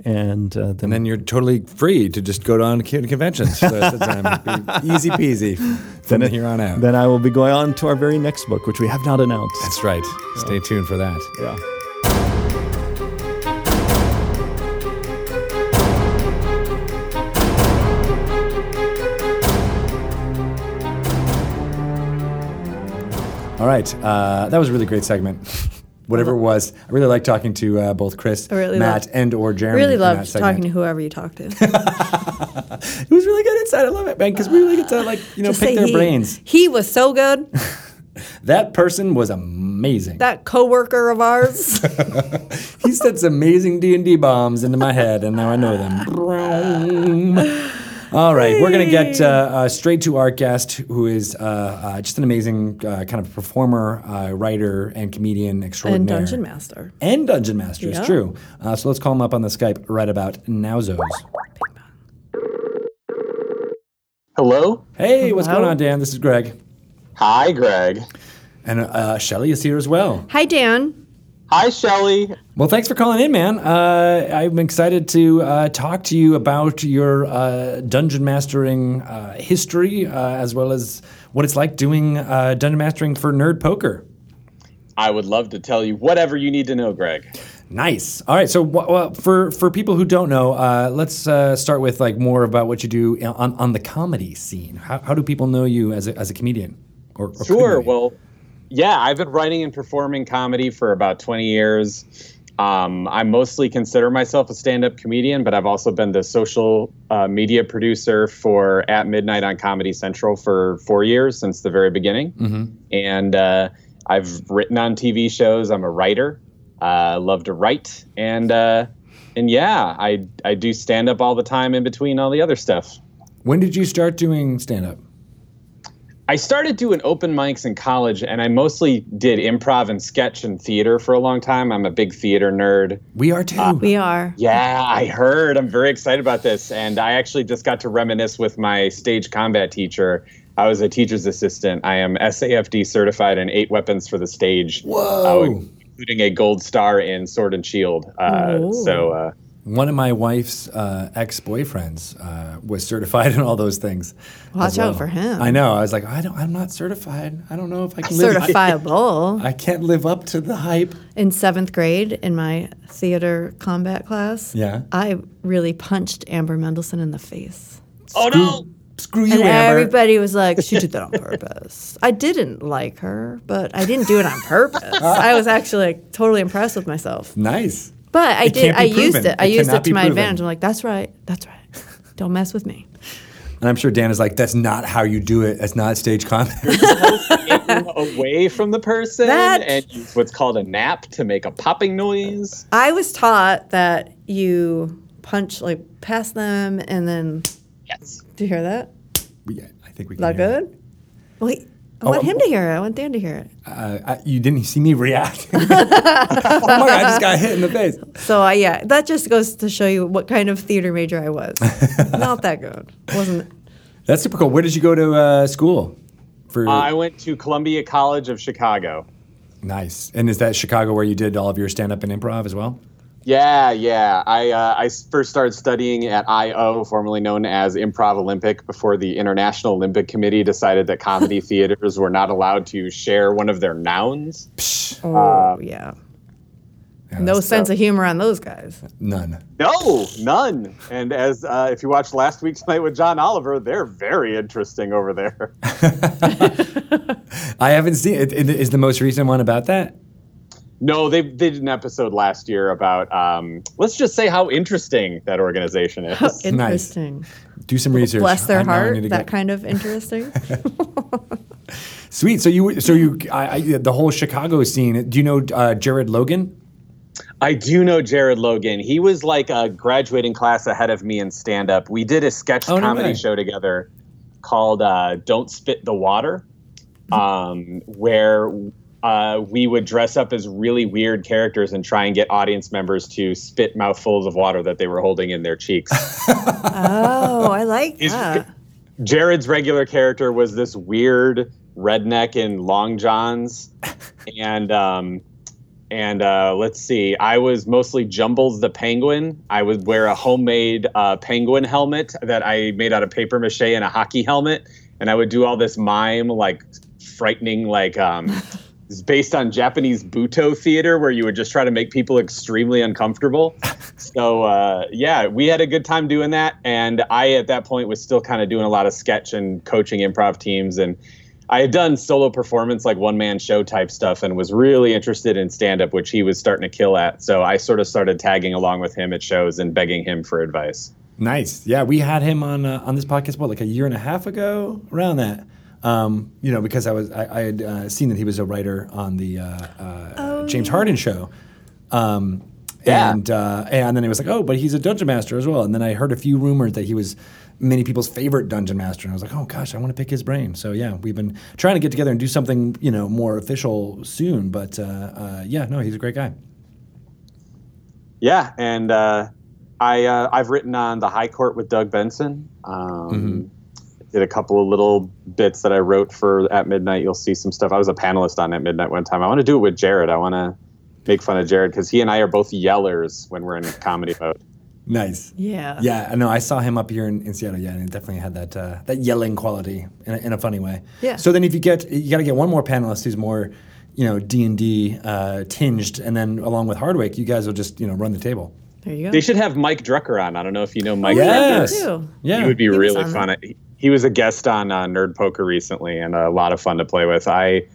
And, uh, then, And then you're totally free to just go on to conventions for the rest of the time. Easy peasy from it- here on out. then I will be going on to our very next book, which we have not announced. That's right. Stay tuned for that. yeah. All right. Uh, that was a really great segment. Whatever it was, I really like talking to uh, both Chris, really Matt, loved- and or Jeremy. Really loved talking to whoever you talk to. It was really good insight. I love it, man, because we really get to like you know Just pick their he. brains. He was so good. That person was amazing. That coworker of ours. he said some amazing D and D bombs into my head, and now I know them. All right, we're gonna get uh, uh, straight to our guest, who is uh, uh, just an amazing uh, kind of performer, uh, writer, and comedian extraordinary. and. Dungeon Master. And Dungeon Master, it's true. Uh, so let's call him up on the Skype right about nowzos. Hello. Hey, what's Hello. going on, Dan? This is Greg. Hi, Greg. And uh, Shelly is here as well. Hi, Dan. Hi, Shelly. Well, thanks for calling in, man. Uh, I'm excited to uh, talk to you about your uh, dungeon mastering uh, history, uh, as well as what it's like doing uh, dungeon mastering for Nerd Poker. I would love to tell you whatever you need to know, Greg. Nice. All right. So, for for people who don't know, uh, let's uh, start with like more about what you do on, on the comedy scene. How, how do people know you as a, as a comedian? Or, or Sure. they? Well, yeah, I've been writing and performing comedy for about 20 years. Um, I mostly consider myself a stand up comedian, but I've also been the social uh, media producer for At Midnight on Comedy Central for four years since the very beginning. And uh, I've written on TV shows. I'm a writer. Uh, love to write. And, uh, and yeah, I, I do stand up all the time in between all the other stuff. when did you start doing stand up? I started doing open mics in college, and I mostly did improv and sketch and theater for a long time. I'm a big theater nerd. We are too. We are. Yeah, I heard. I'm very excited about this. And I actually just got to reminisce with my stage combat teacher. I was a teacher's assistant. I am SAFD certified in eight weapons for the stage, Whoa. uh, including a gold star in Sword and Shield. Uh, so, uh, One of my wife's uh, ex boyfriends uh, was certified in all those things. Watch as out for him. I know. I was like, I don't. I'm not certified. I don't know if I can live. Certifiable. I can't live up to the hype. in seventh grade, in my theater combat class, Yeah. I really punched Amber Mendelsohn in the face. oh no! Screw you, And Amber. everybody was like, she did that on purpose. I didn't like her, but I didn't do it on purpose. I was actually like totally impressed with myself. Nice. But I It did. can't be I used it. I It used it to my proven. advantage. I'm like, that's right. That's right. Don't mess with me. And I'm sure Dan is like, that's not how you do it. That's not stage comedy. Away from the person That- and use what's called a knap to make a popping noise. I was taught that you punch like past them and then. Yes. Do you hear that? yeah, I think we can. Not hear it. good. Wait. I Oh, want um, him to hear it. I want Dan to hear it. Uh, I, you didn't see me react. oh my god! I just got hit in the face. So uh, yeah, that just goes to show you what kind of theater major I was. Not that good. Wasn't. That's super cool. Where did you go to uh, school? For I went to Columbia College of Chicago. nice. And is that Chicago where you did all of your stand up and improv as well? Yeah, yeah. I uh, I s- first started studying at IO, formerly known as Improv Olympic, before the International Olympic Committee decided that comedy theaters were not allowed to share one of their nouns. Psh, Oh yeah. yeah, No that's- sense of humor on those guys. None. No, none. And as uh, if you watched Last Week Tonight with John Oliver, they're very interesting over there. I haven't seen it. Is the most recent one about that? No, they, they did an episode last year about, um, let's just say how interesting that organization is. Interesting. Do some research. Bless their I know heart. That get- kind of interesting. Sweet. So you, so you, I, I, the whole Chicago scene. Do you know uh, Jared Logan? I do know Jared Logan. He was like a graduating class ahead of me in stand up. We did a sketch Oh, comedy way. show together called uh, Don't Spit the Water, um, where uh, we would dress up as really weird characters and try and get audience members to spit mouthfuls of water that they were holding in their cheeks. oh, I like Is- that. Jared's regular character was this weird redneck in long johns, and um, and uh, let's see, I was mostly Jumbles the penguin. I would wear a homemade uh, penguin helmet that I made out of paper mache and a hockey helmet, and I would do all this mime like frightening like um. It's based on Japanese Butoh theater, where you would just try to make people extremely uncomfortable. So uh, yeah, we had a good time doing that, and I at that point was still kind of doing a lot of sketch and coaching improv teams, and I had done solo performance like one man show type stuff, and was really interested in stand up, which he was starting to kill at. So I sort of started tagging along with him at shows and begging him for advice. Nice. Yeah, we had him on uh, on this podcast what like a year and a half ago, around that. Um, you know, because I was I, I had uh, seen that he was a writer on the uh, uh, James Harden show. Um, Yeah. And uh, and then it was like, oh, but he's a dungeon master as well. And then I heard a few rumors that he was many people's favorite dungeon master, and I was like, oh gosh, I want to pick his brain. So yeah, we've been trying to get together and do something you know more official soon. But uh, uh, yeah, no, he's a great guy. Yeah, and uh, I uh, I've written on the High Court with Doug Benson. Um, Did a couple of little bits that I wrote for At Midnight. You'll see some stuff. I was a panelist on At Midnight one time. I want to do it with Jared. I want to make fun of Jared because he and I are both yellers when we're in comedy mode. Nice. Yeah. Yeah, I know. I saw him up here in, in Seattle. Yeah, and it definitely had that uh, that yelling quality in a, in a funny way. Yeah. So then, if you get you got to get one more panelist who's more, you know, D and D uh, tinged, and then along with Hardwick, you guys will just you know run the table. There you go. They should have Mike Drucker on. I don't know if you know Mike. Yes. Drucker. too. Yeah. He would be was really on fun. He- was a guest on uh, Nerd Poker recently, and a lot of fun to play with. I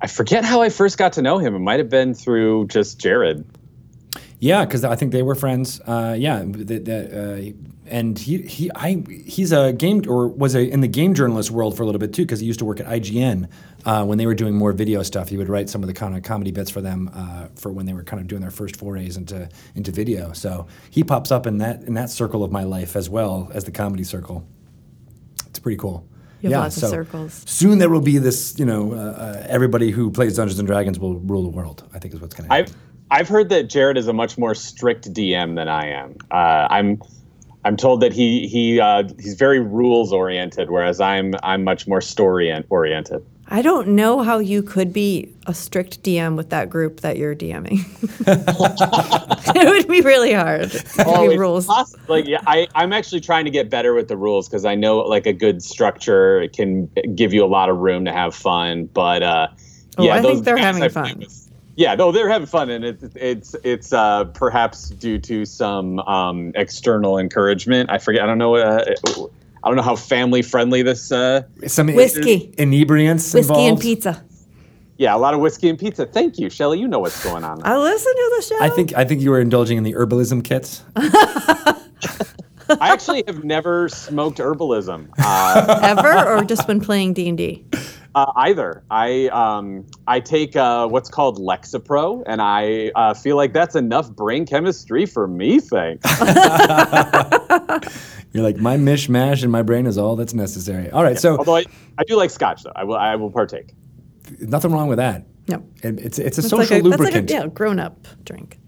I forget how I first got to know him. It might have been through just Jared. Yeah, because I think they were friends. Uh, yeah, the, the, uh, and he he I he's a game or was a in the game journalist world for a little bit too because he used to work at IGN uh, when they were doing more video stuff. He would write some of the kind of comedy bits for them uh, for when they were kind of doing their first forays into into video. So he pops up in that in that circle of my life as well as the comedy circle. It's pretty cool. You have yeah, lots of so circles. Soon there will be this, you know, uh, uh, everybody who plays Dungeons and Dragons will rule the world. I think is what's going to happen. I've I've heard that Jared is a much more strict DM than I am. Uh, I'm I'm told that he he uh, he's very rules oriented, whereas I'm I'm much more story oriented. I don't know how you could be a strict DM with that group that you're DMing. it would be really hard. Oh, be rules. possible. Like, yeah, I, I'm actually trying to get better with the rules because I know like a good structure can give you a lot of room to have fun. But uh, Oh, yeah, I think they're having I play fun. with- Yeah, no, they're having fun, and it's it's it's uh, perhaps due to some um, external encouragement. I forget. I don't know. Uh, I don't know how family friendly this. Uh, Some Whiskey. inebriants Whiskey and pizza. yeah, a lot of whiskey and pizza. Thank you, Shelly. You know what's going on. I listen to the show. I think I think you were indulging in the herbalism kits. I actually have never smoked herbalism. Uh, ever or just when playing D and D. Uh, either. I um, I take uh, what's called Lexapro, and I uh, feel like that's enough brain chemistry for me. Thanks. You're like my mishmash in my brain is all that's necessary. All right, so Although I, I do like Scotch, though. I will I will partake. nothing wrong with that. No, It- It's it's a it's social like a, lubricant. That's like a yeah, grown up drink.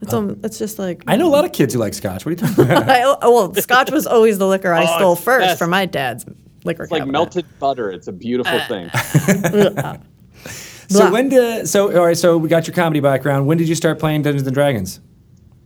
It's um, it's just like I know a lot of kids who like scotch. What are you talking about? I, well, Scotch was always the liquor I Oh, stole first best. from my dad's liquor It's like melted butter. It's a beautiful Uh, thing. so Blah. when did so all right? So we got your comedy background. When did you start playing Dungeons and Dragons?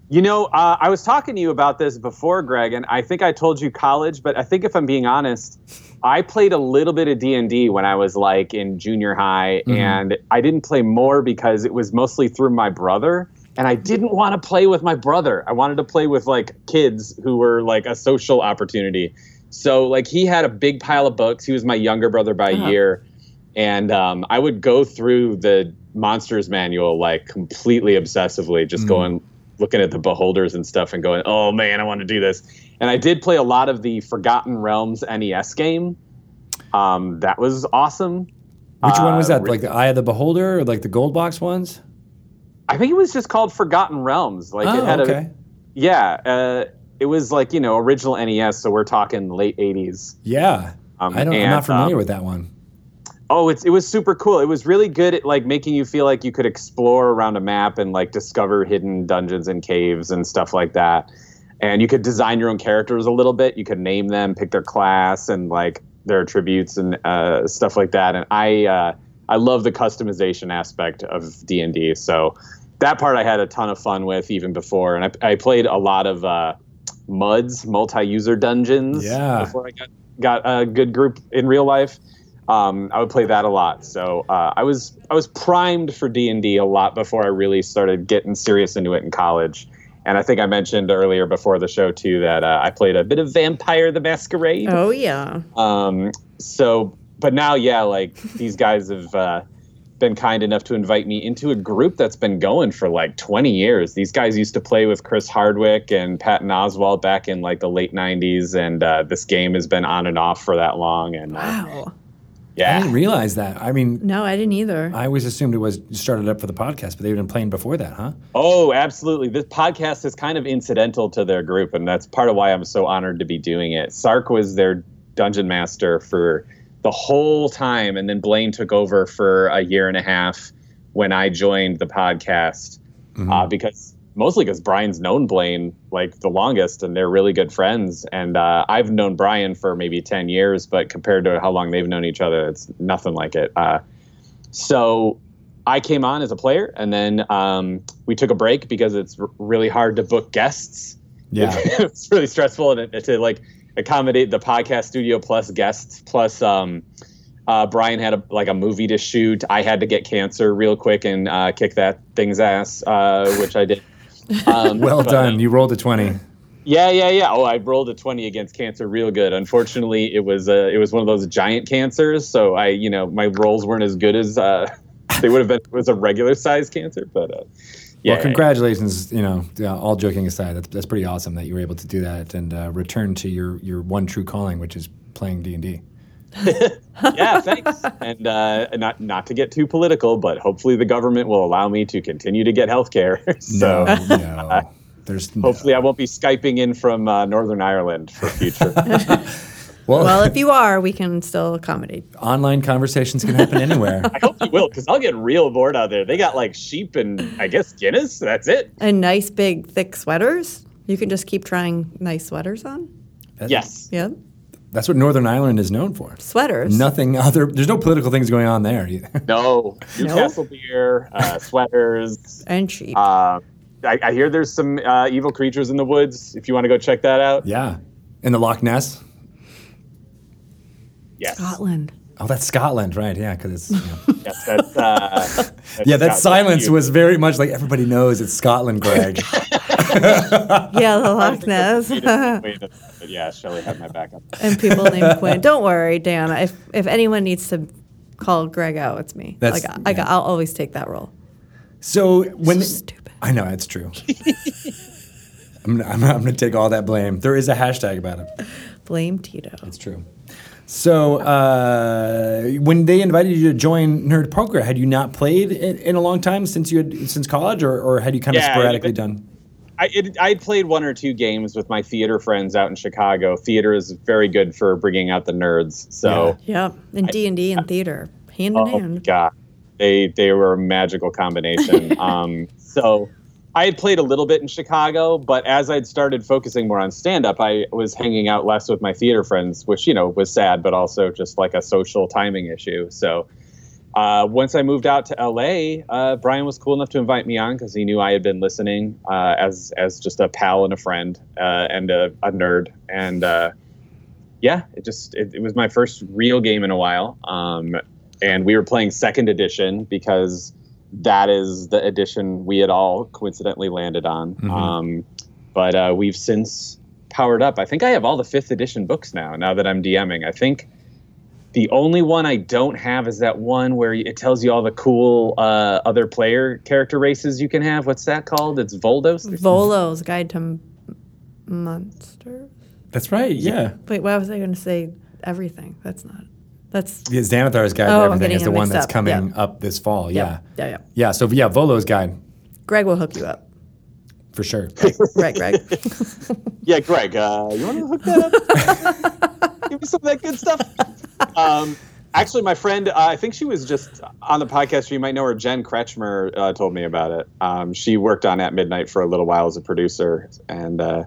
You know, uh, I was talking to you about this before, Greg, and I think I told you college, but I think if I'm being honest, I played a little bit of D&D when I was like in junior high, and I didn't play more because it was mostly through my brother, and I didn't want to play with my brother. I wanted to play with like kids who were like a social opportunity. So like he had a big pile of books. He was my younger brother by a year, and um, I would go through the monsters manual like completely obsessively, just going looking at the beholders and stuff and going, "Oh man, I want to do this." And I did play a lot of the Forgotten Realms NES game. Um, that was awesome. Which one was Uh, that? Like the Eye of the Beholder or like the gold box ones? I think it was just called Forgotten Realms. Like it oh, had okay. a yeah. Uh, it was like you know original NES, so we're talking late '80s. yeah. Um, I don't, I'm not familiar um, with that one. Oh, it's it was super cool. It was really good at like making you feel like you could explore around a map and like discover hidden dungeons and caves and stuff like that. And you could design your own characters a little bit. You could name them, pick their class, and like their attributes and uh, stuff like that. And I uh, I love the customization aspect of D and D. So that part I had a ton of fun with even before. And I, I played a lot of uh, MUDs, multi-user dungeons. Yeah. Before I got got a good group in real life um, I would play that a lot. So uh, I was I was primed for D and D a lot before I really started getting serious into it in college. And I think I mentioned earlier before the show too that uh, I played a bit of Vampire the Masquerade. Oh yeah. Um, so, but now, yeah, like these guys have uh, been kind enough to invite me into a group that's been going for like 20 years. These guys used to play with Chris Hardwick and Patton Oswalt back in like the late 90s, and uh, this game has been on and off for that long. And uh, Wow. I didn't realize that. I mean, No, I didn't either. I always assumed it was started up for the podcast, but they've been playing before that, huh? Oh, absolutely. This podcast is kind of incidental to their group, and that's part of why I'm so honored to be doing it. Sark was their dungeon master for the whole time, and then Blaine took over for a year and a half when I joined the podcast. Uh, because mostly because Brian's known Blaine like the longest, and they're really good friends. And uh, I've known Brian for maybe ten years, but compared to how long they've known each other, it's nothing like it. Uh, so I came on as a player, and then um, we took a break because it's r- really hard to book guests. Yeah. it's really stressful and it, to like accommodate the podcast studio plus guests plus. Um, uh, Brian had a, like a movie to shoot. I had to get cancer real quick and uh, kick that thing's ass, uh, which I did. Um, Well done. uh, You rolled a 20. yeah, yeah, yeah. Oh, I rolled a twenty against cancer real good. Unfortunately, it was uh, it was one of those giant cancers, so I, you know, my rolls weren't as good as uh, they would have been. if It was a regular sized cancer, but uh, yeah. well, congratulations. You know, all joking aside, that's, that's pretty awesome that you were able to do that and uh, return to your, your one true calling, which is playing D&D. yeah, thanks. and uh, not not to get too political, but hopefully the government will allow me to continue to get health care. so No, no. There's no. hopefully I won't be skyping in from uh, Northern Ireland for future. Well, well, if you are, we can still accommodate. online conversations can happen anywhere. I hope you will, because I'll get real bored out there. They got like sheep and I guess Guinness. That's it. And nice, big, thick sweaters. You can just keep trying nice sweaters on. Yes. Yeah, That's what Northern Ireland is known for. sweaters. Nothing other. There's no political things going on there. either. No, Newcastle beer, uh, sweaters. and cheap. Uh, I, I hear there's some uh, evil creatures in the woods. If you want to go check that out, yeah. In the Loch Ness. yes, Scotland. Oh, that's Scotland, right? Yeah, because it's. You know. yes, that's, uh, that's yeah, that Scotland. silence You- was very much like everybody knows it's Scotland, Greg. Yeah, the Loch Ness. Wait a minute, but yeah, Shelly had my backup. and people named Quinn. Don't worry, Dan. If if anyone needs to call Greg out, it's me. That's- like I, yeah. I'll always take that role. So when So stupid. I know it's true. I'm, I'm, I'm going to take all that blame. There is a hashtag about it. Blame Tito. It's true. So uh, when they invited you to join Nerd Poker, had you not played in, in a long time since you had since college, or, or had you kind of Yeah, sporadically it- done? I it, I played one or two games with my theater friends out in Chicago. Theater is very good for bringing out the nerds. So, Yeah, and D and D and theater, hand in oh hand. god, they they were a magical combination. um, so I had played a little bit in Chicago, but as I'd started focusing more on stand up, I was hanging out less with my theater friends, which you know was sad, but also just like a social timing issue. So. Uh, once I moved out to LA, uh, Brian was cool enough to invite me on because he knew I had been listening uh, as as just a pal and a friend uh, and a, a nerd. And uh, yeah, it just it, it was my first real game in a while. Um, and we were playing second edition because that is the edition we had all coincidentally landed on. Um, but uh, we've since powered up. I think I have all the fifth edition books now. Now that I'm DMing, I think the only one I don't have is that one where it tells you all the cool uh, other player character races you can have. What's that called? It's Voldos. or Volo's Guide to M- Monsters. That's right. Yeah. Wait, why was I going to say everything? That's not. That's The Xanathar's Guide Oh, to I'm Everything getting is the one that's up. coming Yeah. up this fall. Yeah. yeah, yeah. Yeah. So, yeah, Volo's Guide Greg will hook you up. for sure. Right, Greg. Yeah, Greg, uh, you want to hook that up? Give me some of that good stuff. Um, actually, my friend, uh, I think she was just on the podcast. You might know her. Jen Kretschmer uh, told me about it. Um, she worked on At Midnight for a little while as a producer, and uh,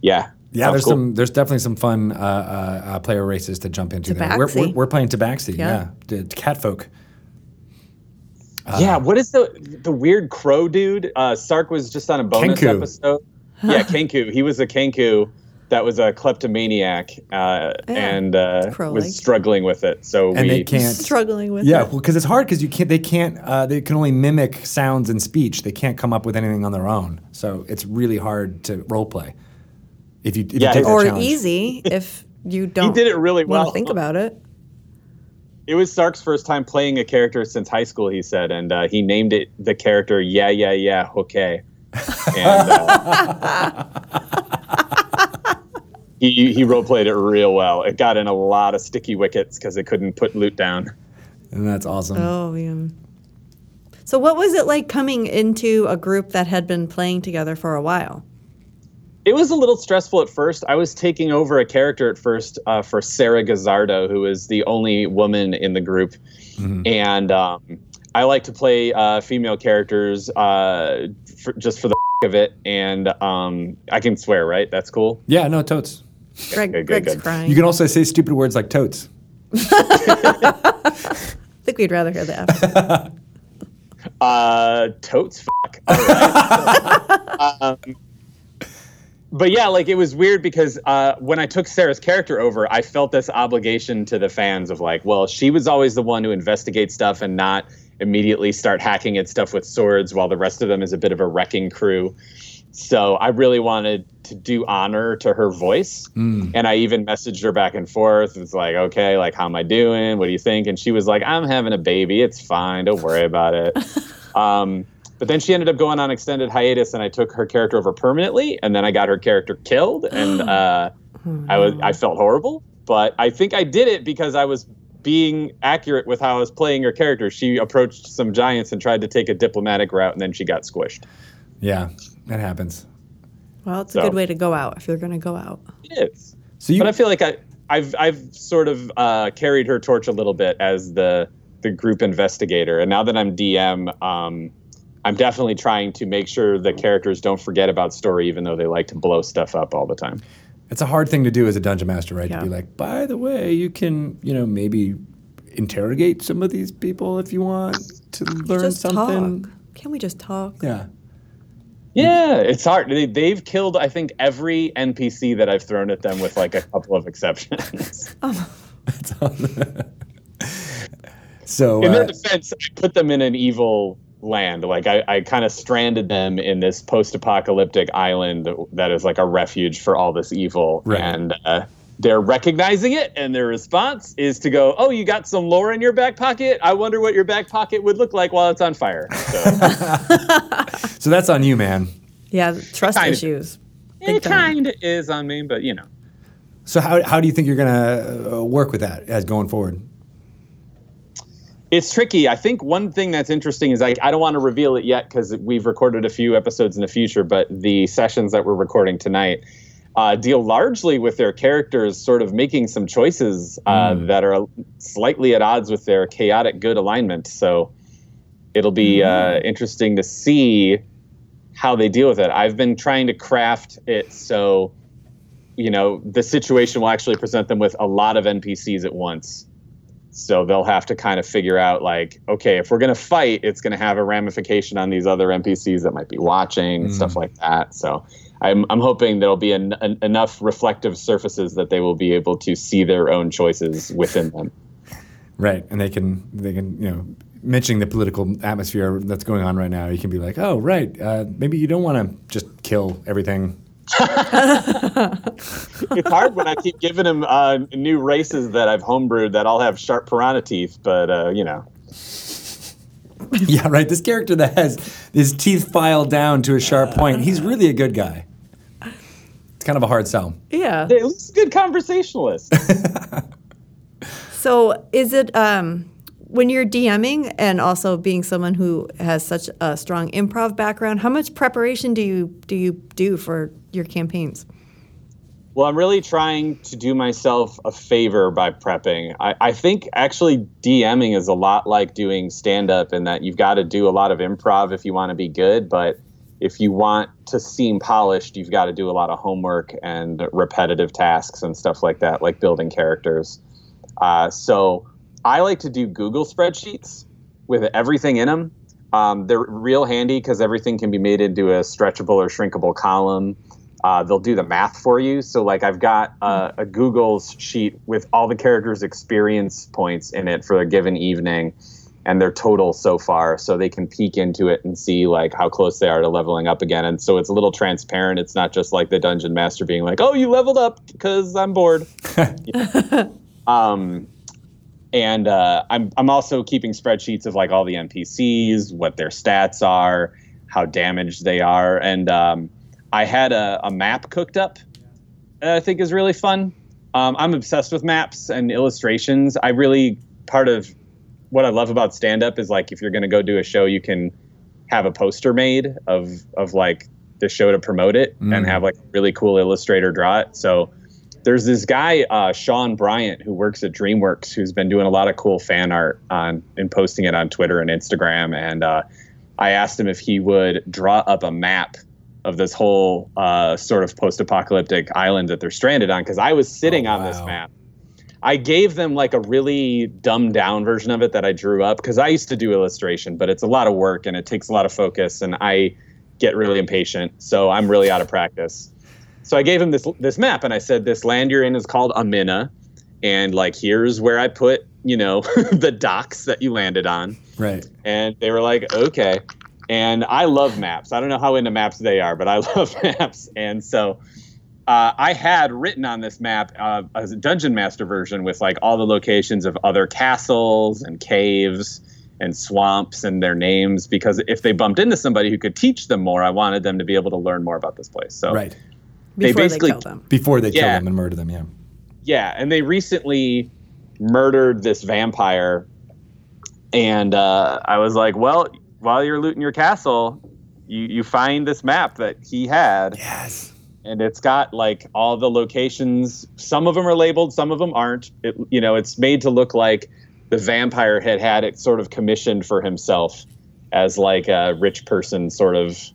yeah, Yeah, sounds there's cool. some there's definitely some fun uh, uh, uh, player races to jump into. there. We're, we're, we're playing Tabaxi. Yeah, Yeah. D- Catfolk. yeah, what is the the weird crow dude? Uh, Sark was just on a bonus Kenku. episode. Yeah, Kenku. He was a Kenku that was a kleptomaniac uh, and uh, was struggling with it. So And we they can't. Struggling with Yeah, it. because it's hard because you can't. They can't. Uh, they can only mimic sounds and speech. They can't come up with anything on their own. So it's really hard to role play. If you, if you Yeah, take that Or challenge. easy if you don't he did it really want well. think about it. It was Sark's first time playing a character since high school, he said, and uh, he named it the character Yeah Yeah Yeah Okay. And uh, he he role played it real well. It got in a lot of sticky wickets because it couldn't put loot down. and that's awesome. Oh, yeah. So, what was it like coming into a group that had been playing together for a while? It was a little stressful at first. I was taking over a character at first uh, for Sarah Gazzardo, who is the only woman in the group, and um, I like to play uh, female characters uh, for, just for the of it. And um, I can swear, right? That's cool. Yeah, no totes. Greg, good, good, Greg's good. crying. You can also say stupid words like totes. I think we'd rather hear that. Uh, totes fuck. All right. um, but yeah, like it was weird because uh, when I took Sarah's character over, I felt this obligation to the fans of like, well, she was always the one who investigates stuff and not immediately start hacking at stuff with swords, while the rest of them is a bit of a wrecking crew. So I really wanted to do honor to her voice. And I even messaged her back and forth. It's like, okay, like, how am I doing? What do you think? And she was like, I'm having a baby. It's fine. Don't worry about it. um, but then she ended up going on extended hiatus, and I took her character over permanently. And then I got her character killed, and uh, I was I felt horrible. But I think I did it because I was being accurate with how I was playing her character. She approached some giants and tried to take a diplomatic route, and then she got squished. Yeah, that happens. well, it's a So- good way to go out if you're going to go out. It is. So you, but I feel like I, I've I've sort of uh, carried her torch a little bit as the the group investigator, and now that I'm DM, um, I'm definitely trying to make sure the characters don't forget about story, even though they like to blow stuff up all the time. it's a hard thing to do as a dungeon master, right? Yeah. To be like, by the way, you can, you know, maybe interrogate some of these people if you want to learn Just something. talk. Can't we just talk? Yeah. Yeah, it's hard. They, they've killed, I think, every NPC that I've thrown at them, with like a couple of exceptions. So in their uh, defense, I put them in an evil land. Like I, I kind of stranded them in this post-apocalyptic island that is like a refuge for all this evil, Right. and uh, they're recognizing it, and their response is to go, "Oh, you got some lore in your back pocket? I wonder what your back pocket would look like while it's on fire." So, so that's on you, man. Yeah, trust Kind of. issues. it kind of is on me, but you know. So how, how do you think you're gonna uh, work with that as going forward? It's tricky. I think one thing that's interesting is like I don't want to reveal it yet because we've recorded a few episodes in the future, but the sessions that we're recording tonight uh, deal largely with their characters sort of making some choices uh, that are slightly at odds with their chaotic good alignment. So it'll be uh, interesting to see how they deal with it. I've been trying to craft it so you know the situation will actually present them with a lot of NPCs at once. So they'll have to kind of figure out like, okay, if we're going to fight, it's going to have a ramification on these other NPCs that might be watching and stuff like that. So I'm, I'm hoping there'll be en- en- enough reflective surfaces that they will be able to see their own choices within them. Right, and they can they can you know mentioning the political atmosphere that's going on right now. You can be like, oh right, uh, maybe you don't want to just kill everything it's hard when I keep giving him uh, new races that I've homebrewed that all have sharp piranha teeth, but uh, you know. yeah, right. This character that has his teeth filed down to a sharp point, he's really a good guy. It's kind of a hard sell. Yeah. He's a good conversationalist. So is it um, when you're DMing and also being someone who has such a strong improv background? How much preparation do you do you do for your campaigns? Well, I'm really trying to do myself a favor by prepping. I, I think actually DMing is a lot like doing stand up in that you've got to do a lot of improv if you want to be good, but if you want to seem polished, you've got to do a lot of homework and repetitive tasks and stuff like that, like building characters. Uh, so I like to do Google spreadsheets with everything in them. Um, they're real handy because everything can be made into a stretchable or shrinkable column. Uh, they'll do the math for you. So, like, I've got uh, a Google sheet with all the characters' experience points in it for a given evening and their total so far. So they can peek into it and see, like, how close they are to leveling up again. And so it's a little transparent. It's not just like the dungeon master being like, oh, you leveled up because I'm bored. um, and uh, I'm I'm also keeping spreadsheets of like all the NPCs, what their stats are, how damaged they are, and um, I had a, a, map cooked up. That I think is really fun. Um, I'm obsessed with maps and illustrations. I really part of what I love about stand up is like if you're going to go do a show, you can have a poster made of of like the show to promote it mm. and have like a really cool illustrator draw it. So there's this guy uh, Sean Bryant who works at DreamWorks who's been doing a lot of cool fan art on and posting it on Twitter and Instagram. And uh, I asked him if he would draw up a map of this whole uh, sort of post-apocalyptic island that they're stranded on because I was sitting oh, on this map. I gave them like a really dumbed down version of it that I drew up because I used to do illustration, but it's a lot of work and it takes a lot of focus, and I get really impatient, so I'm really out of practice. So I gave him this this map and I said, this land you're in is called Amina, and like here's where I put you know the docks that you landed on. Right. And they were like, okay. And I love maps. I don't know how into maps they are, but I love maps. And so uh, I had written on this map uh, a dungeon master version with like all the locations of other castles and caves and swamps and their names because if they bumped into somebody who could teach them more, I wanted them to be able to learn more about this place. So right they basically they them. before they yeah. kill them and murder them. Yeah. Yeah, and they recently murdered this vampire, and uh, I was like, well, while you're looting your castle, you you find this map that he had. Yes. And it's got like all the locations. Some of them are labeled, some of them aren't. It, you know, it's made to look like the vampire had had it sort of commissioned for himself as like a rich person sort of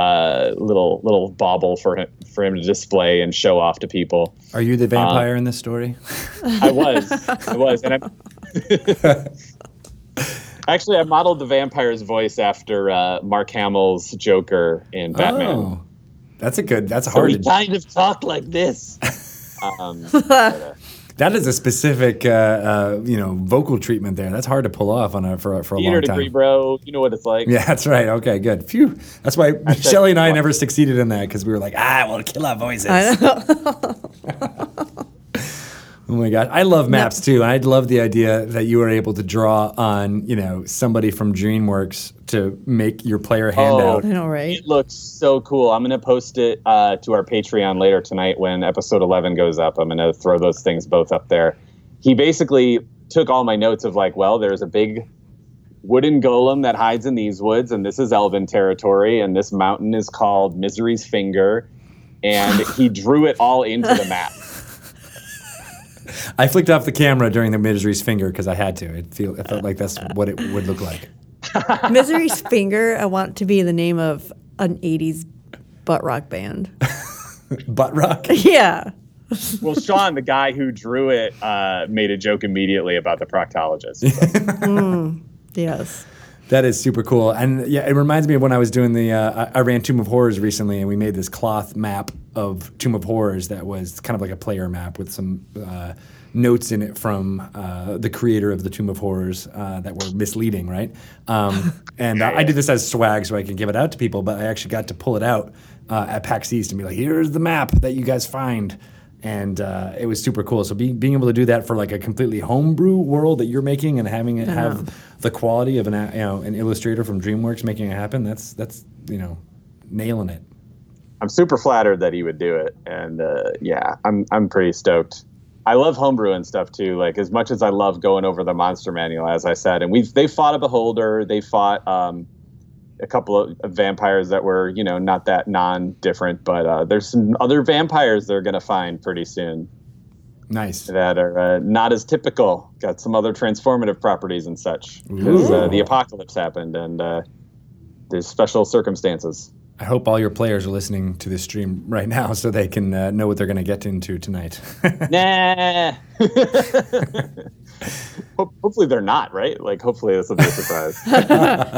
uh, little little bauble for him for him to display and show off to people. Are you the vampire um, in this story? I was, I was, and I. Actually, I modeled the vampire's voice after uh, Mark Hamill's Joker in Batman. Oh, that's a good. That's a hard. So he kind of talk like this. um, but, uh, that is a specific, uh, uh, you know, vocal treatment there. That's hard to pull off on a for, for a Theater long time. degree, bro. You know what it's like. Yeah, that's right. Okay, good. Phew. That's why Shelly and I never succeeded in that because we were like, ah, we'll kill our voices. Oh my god, I love maps too. I love the idea that you were able to draw on, you know, somebody from DreamWorks to make your player handout. Oh, I know, right? It looks so cool. I'm gonna post it uh, to our Patreon later tonight when episode 11 goes up. I'm gonna throw those things both up there. He basically took all my notes of like, well, there's a big wooden golem that hides in these woods, and this is Elven territory, and this mountain is called Misery's Finger, and he drew it all into the map. I flicked off the camera during the Misery's Finger because I had to. It feel it felt like that's what it would look like. Misery's Finger. I want to be the name of an '80s butt rock band. butt rock. Yeah. well, Sean, the guy who drew it, uh, made a joke immediately about the proctologist. So. mm, yes. That is super cool, and yeah, it reminds me of when I was doing the uh, I ran Tomb of Horrors recently, and we made this cloth map of Tomb of Horrors that was kind of like a player map with some uh, notes in it from uh, the creator of the Tomb of Horrors uh, that were misleading, right? Um, and I did this as swag so I can give it out to people, but I actually got to pull it out uh, at PAX East and be like, here's the map that you guys find. And uh, it was super cool. So being being able to do that for like a completely homebrew world that you're making and having it have the quality of an you know an illustrator from DreamWorks making it happen, that's that's you know nailing it. I'm super flattered that he would do it, and uh, yeah, I'm I'm pretty stoked. I love homebrew and stuff too. Like as much as I love going over the monster manual, as I said, and we they fought a beholder, they fought um, a couple of vampires that were you know not that non-different, but uh, there's some other vampires they're gonna find pretty soon Nice. that are uh, not as typical. Got some other transformative properties and such because uh, the apocalypse happened and uh, there's special circumstances. I hope all your players are listening to this stream right now so they can uh, know what they're going to get into tonight. Nah. Hopefully they're not right. Like hopefully this will be a surprise.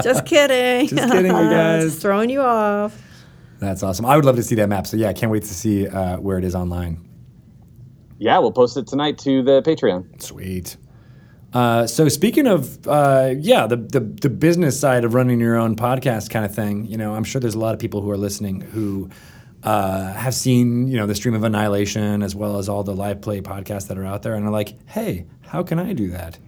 Just kidding. Just kidding, you guys. Just throwing you off. That's awesome. I would love to see that map. So yeah, I can't wait to see uh, where it is online. yeah, we'll post it tonight to the Patreon. Sweet. Uh, so speaking of uh, yeah, the, the the business side of running your own podcast kind of thing, you know, I'm sure there's a lot of people who are listening who uh, have seen you know the stream of annihilation as well as all the live play podcasts that are out there, and are like, hey, how can I do that?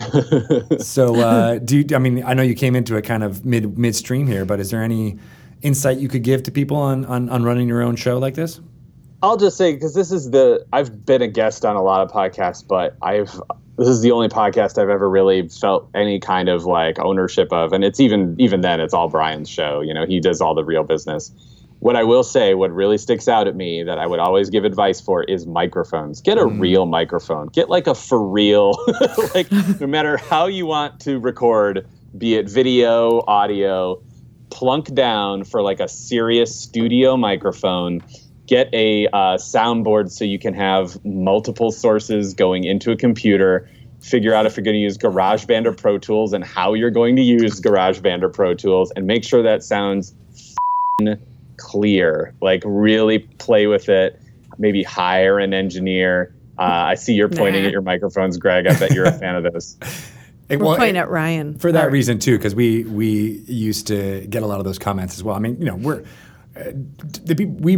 so uh, do you, I mean I know you came into it kind of mid midstream here, but is there any insight you could give to people on on, on running your own show like this? I'll just say because this is the I've been a guest on a lot of podcasts, but I've this is the only podcast I've ever really felt any kind of like ownership of, and it's even even then it's all Brian's show. You know, he does all the real business. What I will say, what really sticks out at me that I would always give advice for is microphones. Get a mm. real microphone. Get like a for real, like no matter how you want to record, be it video, audio, plunk down for like a serious studio microphone get a uh, soundboard so you can have multiple sources going into a computer figure out if you're going to use garageband or pro tools and how you're going to use garageband or pro tools and make sure that sounds f***ing clear like really play with it maybe hire an engineer uh, i see you're pointing Nah. at your microphones greg i bet you're a fan of those And We're well, pointing at Ryan. for that Sorry. reason too, because we we used to get a lot of those comments as well. I mean, you know, we're uh, the peop- we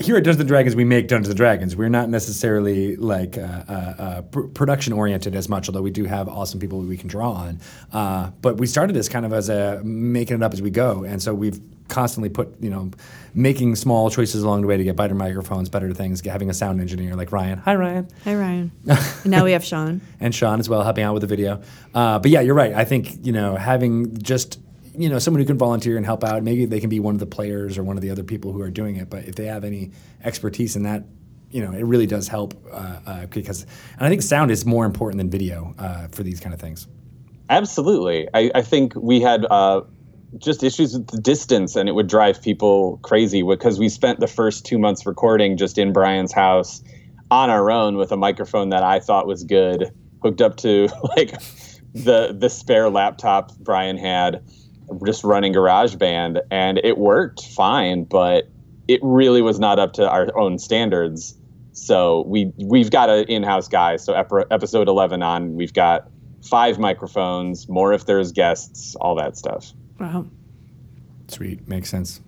here at Dungeons and Dragons we make Dungeons and Dragons. We're not necessarily like uh, uh, uh, pr- production oriented as much, although we do have awesome people we can draw on. Uh, but we started this kind of as a making it up as we go, and so we've constantly put you know making small choices along the way to get better microphones, better things, having a sound engineer like Ryan. Hi, Ryan Hi, Ryan. and now we have Sean. and Sean as well helping out with the video. Uh, but yeah, you're right. I think you know having just you know someone who can volunteer and help out. Maybe they can be one of the players or one of the other people who are doing it. But if they have any expertise in that, you know, it really does help uh, uh, because. And I think sound is more important than video uh, for these kind of things. Absolutely. I, I think we had uh, just issues with the distance, and it would drive people crazy because we spent the first two months recording just in Brian's house on our own with a microphone that I thought was good, hooked up to like the the spare laptop Brian had, just running GarageBand, and it worked fine, but it really was not up to our own standards. So we we've got an in-house guy. So ep- episode 11 on, we've got five microphones, more if there's guests, all that stuff. Wow. Sweet, makes sense.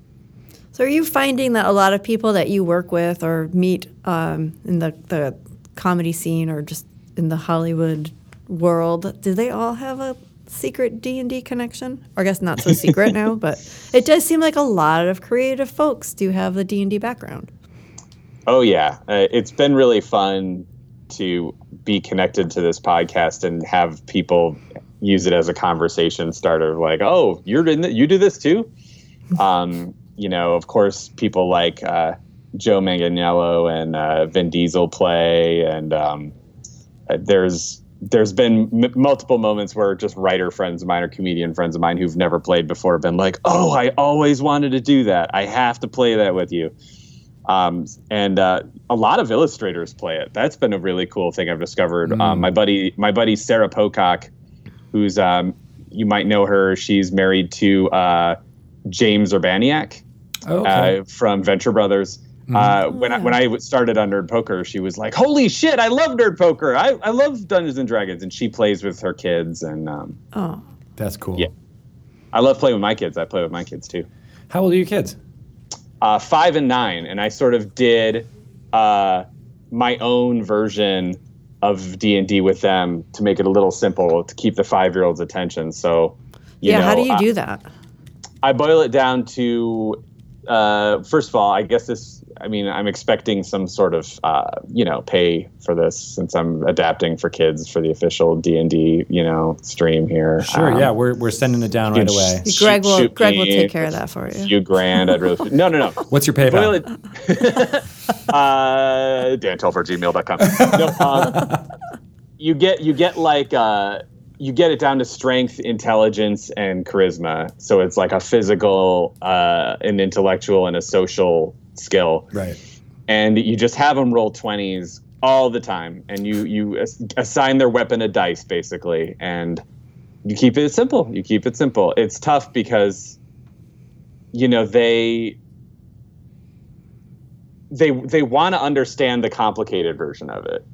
So, are you finding that a lot of people that you work with or meet um, in the, the comedy scene or just in the Hollywood world, do they all have a secret D and D connection? Or I guess not so secret now, but it does seem like a lot of creative folks do have the D and D background. Oh yeah, uh, it's been really fun to be connected to this podcast and have people use it as a conversation starter. Like, oh, you're in, the, you do this too. Um, you know, of course, people like uh, Joe Manganiello and uh, Vin Diesel play, and um, uh, there's there's been m- multiple moments where just writer friends of mine or comedian friends of mine who've never played before have been like, "Oh, I always wanted to do that. I have to play that with you." Um, and uh, a lot of illustrators play it. That's been a really cool thing I've discovered. Um, my buddy, my buddy Sarah Pocock, who's um, you might know her. She's married to uh, James Urbaniak Okay. uh, from Venture Brothers. Uh, when I, when I w- started on Nerd Poker, she was like, "Holy shit, I love Nerd Poker! I, I love Dungeons and Dragons!" And she plays with her kids, and um, Oh, That's cool. Yeah. I love playing with my kids. I play with my kids too. How old are your kids? uh, five and nine, and I sort of did uh, my own version of D and D with them to make it a little simple to keep the five year old's attention. So, you yeah. know, how do you uh, do that? I boil it down to uh, first of all, I guess this. I mean, I'm expecting some sort of uh, you know pay for this since I'm adapting for kids for the official D and D you know stream here. Sure. Um, yeah, we're, we're sending it down right away. shoot- Greg will shoot Greg will take care of that for a you. few grand. I'd really no no no. What's your Boil PayPal? it. uh, dantelfer@gmail.com. No, um, you get you get like uh, you get it down to strength, intelligence, and charisma. So it's like a physical, uh, an intellectual, and a social skill. Right. And you just have them roll twenties all the time, and you you as- assign their weapon a dice basically, and you keep it simple. You keep it simple. It's tough because you know they they they want to understand the complicated version of it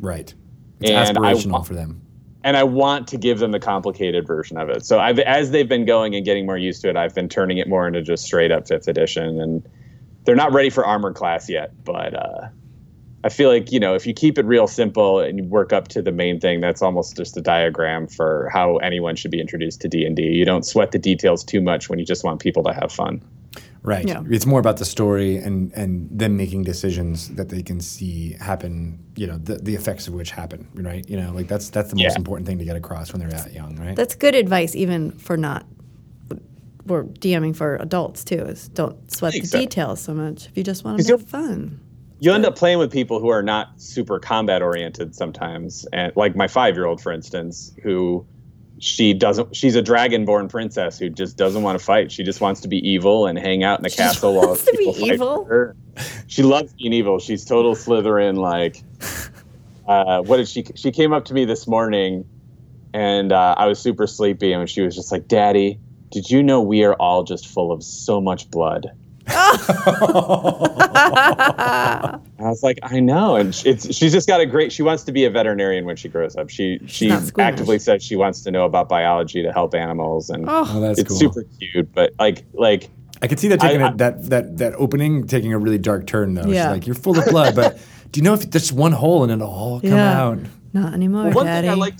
Right. It's And aspirational for them. and i want to give them the complicated version of it so I've, as they've been going and getting more used to it i've been turning it more into just straight up fifth edition and they're not ready for armored class yet but uh, i feel like you know if you keep it real simple and you work up to the main thing that's almost just a diagram for how anyone should be introduced to d&d you don't sweat the details too much when you just want people to have fun Right. Yeah. It's more about the story and, and them making decisions that they can see happen, you know, the, the effects of which happen, right? You know, like that's that's the most important thing to get across when they're that young, right? That's good advice, even for not. We're DMing for adults too. Is don't sweat the so. details so much if you just want to have fun. you end up playing with people who are not super combat oriented sometimes and like my five year old for instance who she doesn't she's a dragonborn princess who just doesn't want to fight she just wants to be evil and hang out in the castle while to be people fight evil? her. she loves being evil she's total slytherin like uh, what did she she came up to me this morning and uh, i was super sleepy and she was just like daddy did you know we are all just full of so much blood I was like, I know, and sh- it's she's just got a great. She wants to be a veterinarian when she grows up. She she actively says she wants to know about biology to help animals, and oh, Oh, that's it's cool. super cute. But like like I could see that taking I- a, that that that opening taking a really dark turn though. Yeah. She's like, you're full of blood, but do you know if there's one hole and it'll all come Yeah. out? Not anymore, one Daddy. thing I like,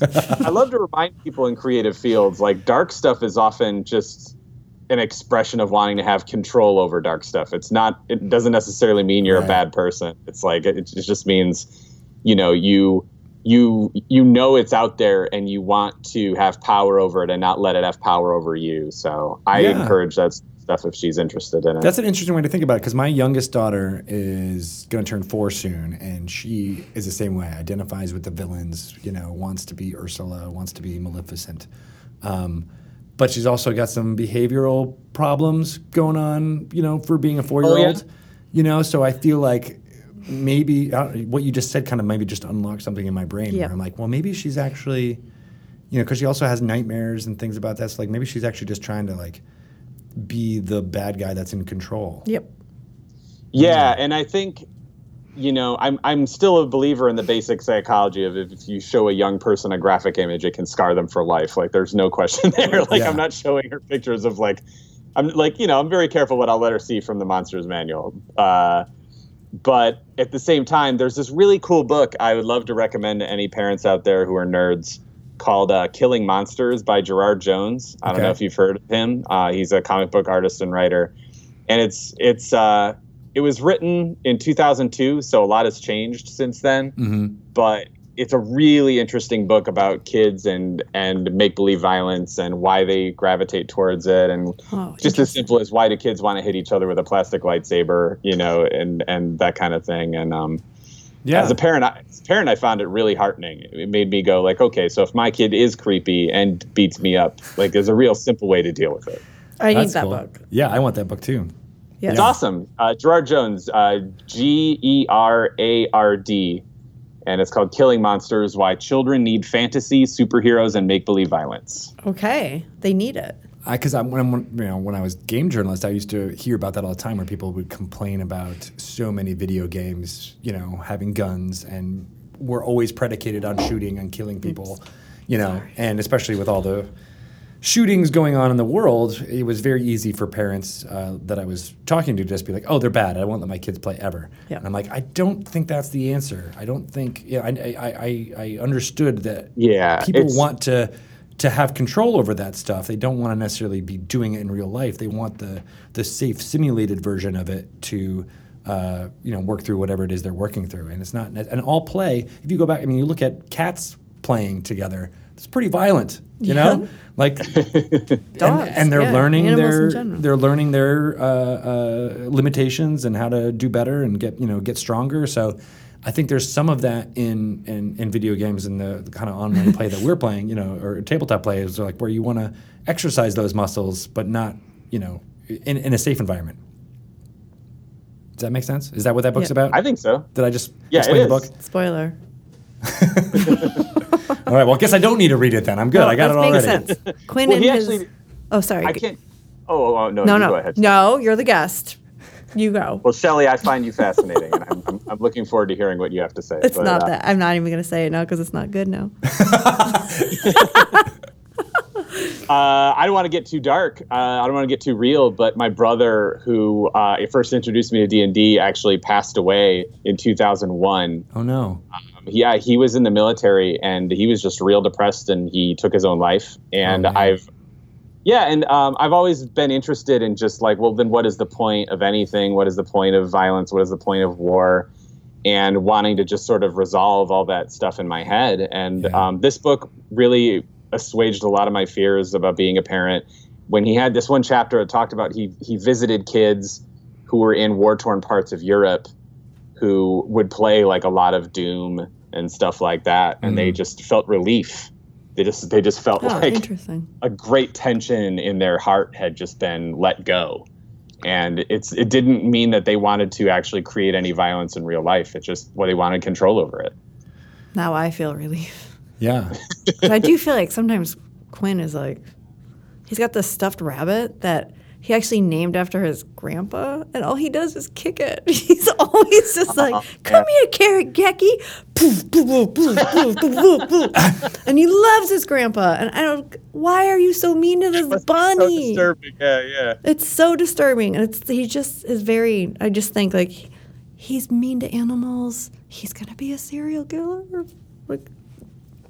I love to remind people in creative fields, like dark stuff is often just an expression of wanting to have control over dark stuff. It's not. It doesn't necessarily mean you're Right. a bad person. It's like it, it just means, you know, you you you know it's out there and you want to have power over it and not let it have power over you. So I Yeah. encourage that stuff if she's interested in it. That's an interesting way to think about it because my youngest daughter is going to turn four soon, and she is the same way. Identifies with the villains, you know, wants to be Ursula, wants to be Maleficent, um, but she's also got some behavioral problems going on, you know, for being a four-year-old. You know, so I feel like maybe uh, what you just said kind of maybe just unlocked something in my brain Yeah. where I'm like, well, maybe she's actually, you know, because she also has nightmares and things about that. So like maybe she's actually just trying to like be the bad guy that's in control. yep. Yeah, and I think you know I'm I'm still a believer in the basic psychology of if you show a young person a graphic image, it can scar them for life. Like there's no question there. Like Yeah. I'm not showing her pictures of like I'm like you know I'm very careful what I'll let her see from the monsters manual. Uh, but at the same time, there's this really cool book I would love to recommend to any parents out there who are nerds called uh, Killing Monsters by Gerard Jones. I don't know if you've heard of him. Uh, he's a comic book artist and writer, and it's it's uh, it was written in 2002, so a lot has changed since then. Mm-hmm. But it's a really interesting book about kids and and make believe violence and why they gravitate towards it and Oh, just as simple as why do kids want to hit each other with a plastic lightsaber, you know, and and that kind of thing. And um, Yeah. as a parent, I, as a parent, I found it really heartening. It made me go like, okay, so if my kid is creepy and beats me up, like there's a real simple way to deal with it. I need that cool. book. Yeah, I want that book too. Yes. It's awesome. Uh, Gerard Jones, uh, G E R A R D, and it's called Killing Monsters: Why Children Need Fantasy, Superheroes, and Make Believe Violence. Okay, they need it. Because I'm when I'm you know when I was game journalist, I used to hear about that all the time, where people would complain about so many video games, you know, having guns, and we're always predicated on shooting and killing people, you know, and especially with all the shootings going on in the world, it was very easy for parents uh, that I was talking to just be like, "Oh, they're bad. I won't let my kids play ever." Yeah. And I'm like, I don't think that's the answer. I don't think. Yeah, I I, I, I understood that. Yeah, people want to to have control over that stuff. They don't want to necessarily be doing it in real life. They want the the safe simulated version of it to. Uh, you know, work through whatever it is they're working through, and it's not. And all play. If you go back, I mean, you look at cats playing together. It's pretty violent. You know, like and, Dogs, and they're yeah, learning their they're learning their uh, uh, limitations and how to do better and get you know get stronger. So I think there's some of that in in, in video games and the, the kind of online play that we're playing, you know, or tabletop play is like where you want to exercise those muscles, but not you know in, in a safe environment. Does that make sense? Is that what that book's Yeah. about? I think so. Did I just Yeah, explain the book? Spoiler. All right. Well, I guess I don't need to read it then. I'm good. No, I got it that already. makes sense. Quinn Well, and he his. actually- oh, sorry. I can't. Oh, oh, oh no, No, no, go ahead. no. You're the guest. You go. Well, Shelly, I find you fascinating, and I'm, I'm, I'm looking forward to hearing what you have to say. It's But, not uh, that. I'm not even going to say it now because it's not good now. Uh, I don't want to get too dark. Uh, I don't want to get too real. But my brother, who uh, first introduced me to D and D, actually passed away in 2001. Oh no. Yeah, he was in the military, and he was just real depressed, and he took his own life. And Oh. I've, yeah, and um, I've always been interested in just like, well, then what is the point of anything? What is the point of violence? What is the point of war? And wanting to just sort of resolve all that stuff in my head. And Yeah. um, this book really assuaged a lot of my fears about being a parent. When he had this one chapter, it talked about he he visited kids who were in war torn parts of Europe who would play like a lot of Doom and stuff like that, and they just felt relief. They just they just felt Oh, like interesting. a great tension in their heart had just been let go. And it's it didn't mean that they wanted to actually create any violence in real life. It's just well, they wanted control over it. Now I feel relief. Yeah. I do feel like sometimes Quinn is like, he's got this stuffed rabbit that he actually named after his grandpa, and all he does is kick it. He's always just like, "Come here, carrot Gecky," Poof, poof, poof, and he loves his grandpa. And I don't. Why are you so mean to this bunny? Yeah, yeah. It's so disturbing, and it's he just is very. I just think like he's mean to animals. He's gonna be a serial killer. Like,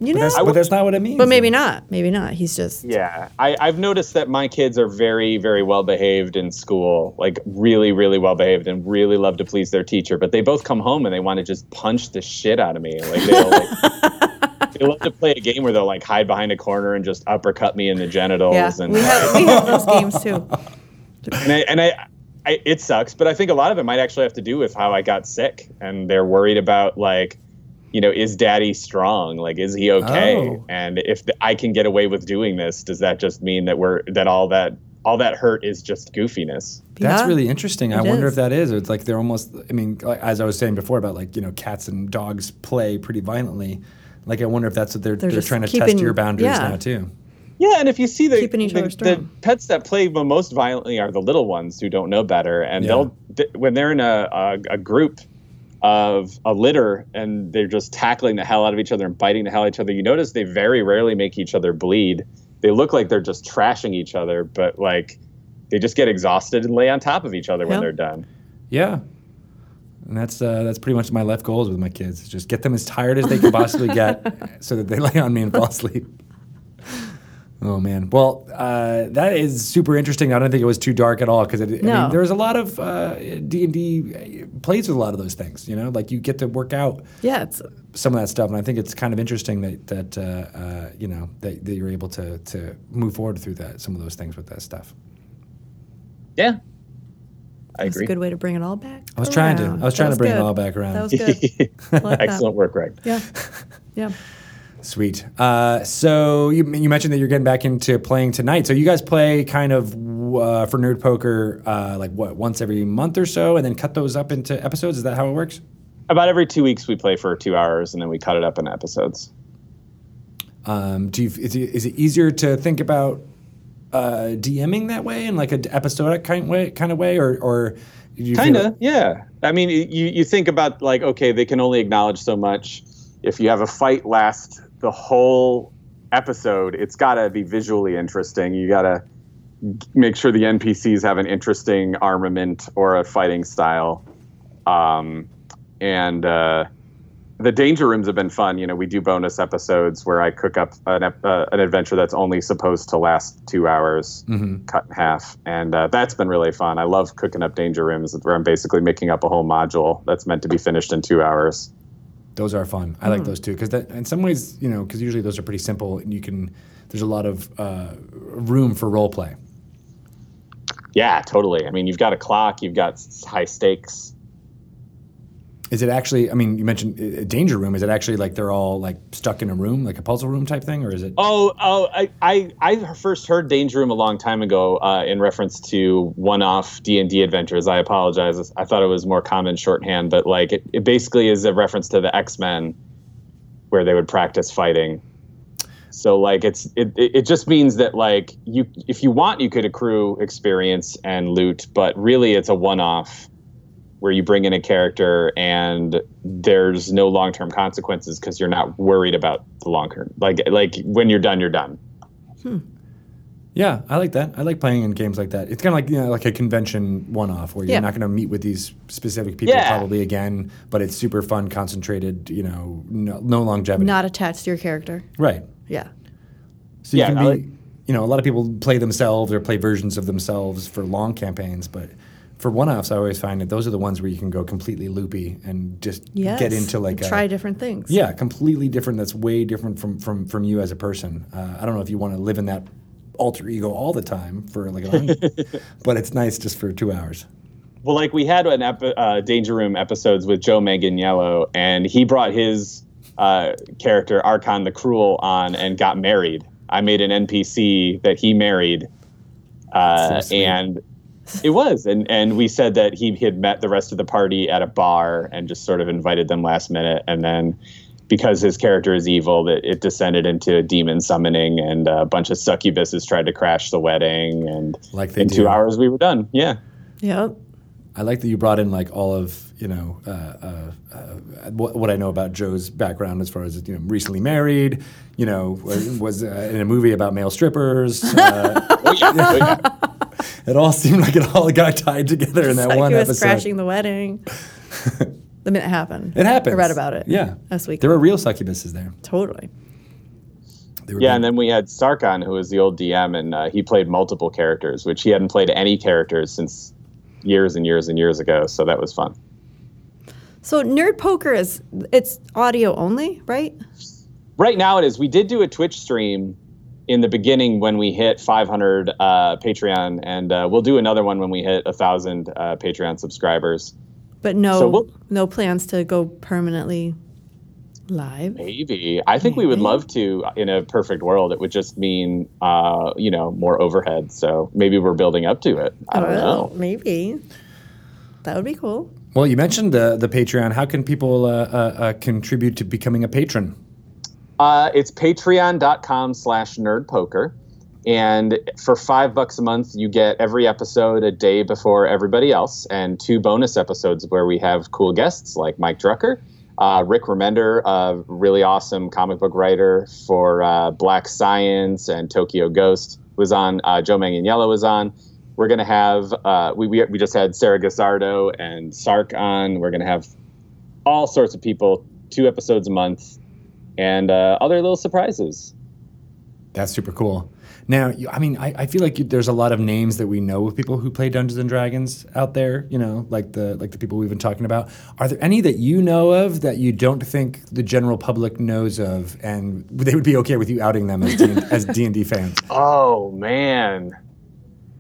you know, That's, but, but that's not what it means. But maybe not. Maybe not. He's just Yeah, I, I've noticed that my kids are very, very well behaved in school, like really, really well behaved, and really love to please their teacher. But they both come home and they want to just punch the shit out of me. Like they'll like, they love to play a game where they'll like hide behind a corner and just uppercut me in the genitals. yeah. and We have we have those games too. and I, and I, I, it sucks, but I think a lot of it might actually have to do with how I got sick, and they're worried about like, you know, is Daddy strong? Like, is he okay? Oh. And if the, I can get away with doing this, does that just mean that we're that all that all that hurt is just goofiness? That's Yeah. really interesting. I it wonder is. if that is. It's like they're almost. I mean, like, as I was saying before about like you know cats and dogs play pretty violently. Like I wonder if that's what they're They're they're, trying to keeping- test your boundaries yeah. now too. Yeah, and if you see the Keeping each the, other the pets that play most violently are the little ones who don't know better, and Yeah. they'll th- when they're in a, a a group of a litter and they're just tackling the hell out of each other and biting the hell out of each other. You notice they very rarely make each other bleed. They look like they're just trashing each other, but like they just get exhausted and lay on top of each other when they're done. Yeah. And that's uh, that's pretty much my life goals with my kids. is Just get them as tired as they can possibly get, so that they lay on me and fall asleep. Oh man. Well, uh, that is super interesting. I don't think it was too dark at all because I mean, No. there's a lot of uh, D and D plays with a lot of those things. You know, like you get to work out Yeah, it's some of that stuff, and I think it's kind of interesting that that uh, uh, you know that, that you're able to to move forward through that some of those things with that stuff. Yeah, I that's a agree. good way to bring it all back. I was trying to. I was That trying to bring it all back around. That was good. like that. Excellent work, Greg. Yeah, yeah. Sweet. Uh, so you, you mentioned that you're getting back into playing tonight. So you guys play kind of uh, for Nerd Poker, uh, like what once every month or so, and then cut those up into episodes. Is that how it works? About every two weeks, we play for two hours, and then we cut it up in episodes. Um, do you, is, it, is it easier to think about uh, DMing that way in like an episodic kind way, kind of way, or or do you Kind like- of, yeah. I mean, you you think about like, okay, they can only acknowledge so much. If you have a fight last the whole episode, it's got to be visually interesting. You got to make sure the NPCs have an interesting armament or a fighting style. Um, and uh, the danger rooms have been fun. You know, we do bonus episodes where I cook up an, uh, an adventure that's only supposed to last two hours, cut in half, and uh, that's been really fun. I love cooking up danger rooms where I'm basically making up a whole module that's meant to be finished in two hours. Those are fun. I like those too because in some ways, you know, because usually those are pretty simple and you can. There's a lot of uh, room for role play. Yeah, totally. I mean, you've got a clock, you've got high stakes. Is it actually? I mean, you mentioned uh, danger room. Is it actually like they're all like stuck in a room, like a puzzle room type thing, or is it? Oh, oh, I, I, I first heard Danger Room a long time ago uh, in reference to one-off D and D adventures. I apologize. I thought it was more common shorthand, but like it, it basically is a reference to the X Men, where they would practice fighting. So like it's it, it it just means that like you if you want you could accrue experience and loot, but really it's a one-off where you bring in a character and there's no long-term consequences because you're not worried about the long term. Like like when you're done, you're done. Hmm. Yeah, I like that. I like playing in games like that. It's kind of like you know, like a convention one-off where you're Yeah. not going to meet with these specific people Yeah. probably again, but it's super fun, concentrated. You know, no, no longevity. Not attached to your character. right. Yeah. So you Yeah, can be, like- you know, a lot of people play themselves or play versions of themselves for long campaigns, but for one-offs, I always find that those are the ones where you can go completely loopy and just Yes. get into like a, try different things. Yeah, completely different. That's way different from from from you as a person. Uh, I don't know if you want to live in that alter ego all the time for like, a but it's nice just for two hours. Well, like we had an epi- uh, Danger Room episodes with Joe Manganiello, and he brought his uh, character Archon the Cruel on and got married. I made an NPC that he married, uh, So and it was, and and we said that he had met the rest of the party at a bar and just sort of invited them last minute, and then. Because his character is evil, that it descended into a demon summoning, and a bunch of succubuses tried to crash the wedding. And Like in do. two hours, we were done. Yeah. Yep. I like that you brought in like all of you know uh, uh, uh, what, what I know about Joe's background as far as you know recently married, you know was, was uh, in a movie about male strippers. Uh, Oh, yeah. Oh, yeah. It all seemed like it all got tied together in that like one he was episode. crashing the wedding. the minute it happened. It happened. I read about it. Yeah, Last week. there were real succubuses there. Totally. They Yeah, being- and then we had Sarkon, who was the old DM, and uh, he played multiple characters, which he hadn't played any characters since years and years and years ago. So that was fun. So nerd poker is it's audio only, right? Right now it is. We did do a Twitch stream in the beginning when we hit 500 uh, Patreon, and uh, we'll do another one when we hit a thousand uh, Patreon subscribers. But no So we'll- no plans to go permanently live. Maybe I think we would love to in a perfect world. It would just mean uh, you know more overhead. So maybe we're building up to it. I don't Well, know. Maybe. That would be cool. Well, you mentioned the the Patreon. How can people uh, uh, uh, contribute to becoming a patron? Uh, it's patreon.com slash nerdpoker. And for five bucks a month, you get every episode a day before everybody else, and two bonus episodes where we have cool guests like Mike Drucker, uh, Rick Remender, a really awesome comic book writer for uh, Black Science and Tokyo Ghost, was on. Uh, Joe Manganiello was on. We're gonna have uh, we, we we just had Sarah Gazzardo and Sark on. We're gonna have all sorts of people, two episodes a month, and uh, other little surprises. That's super cool. Now, you, I mean, I, I feel like you, there's a lot of names that we know of people who play Dungeons and Dragons out there. You know, like the like the people we've been talking about. Are there any that you know of that you don't think the general public knows of, and they would be okay with you outing them as D, as D and D fans? Oh man,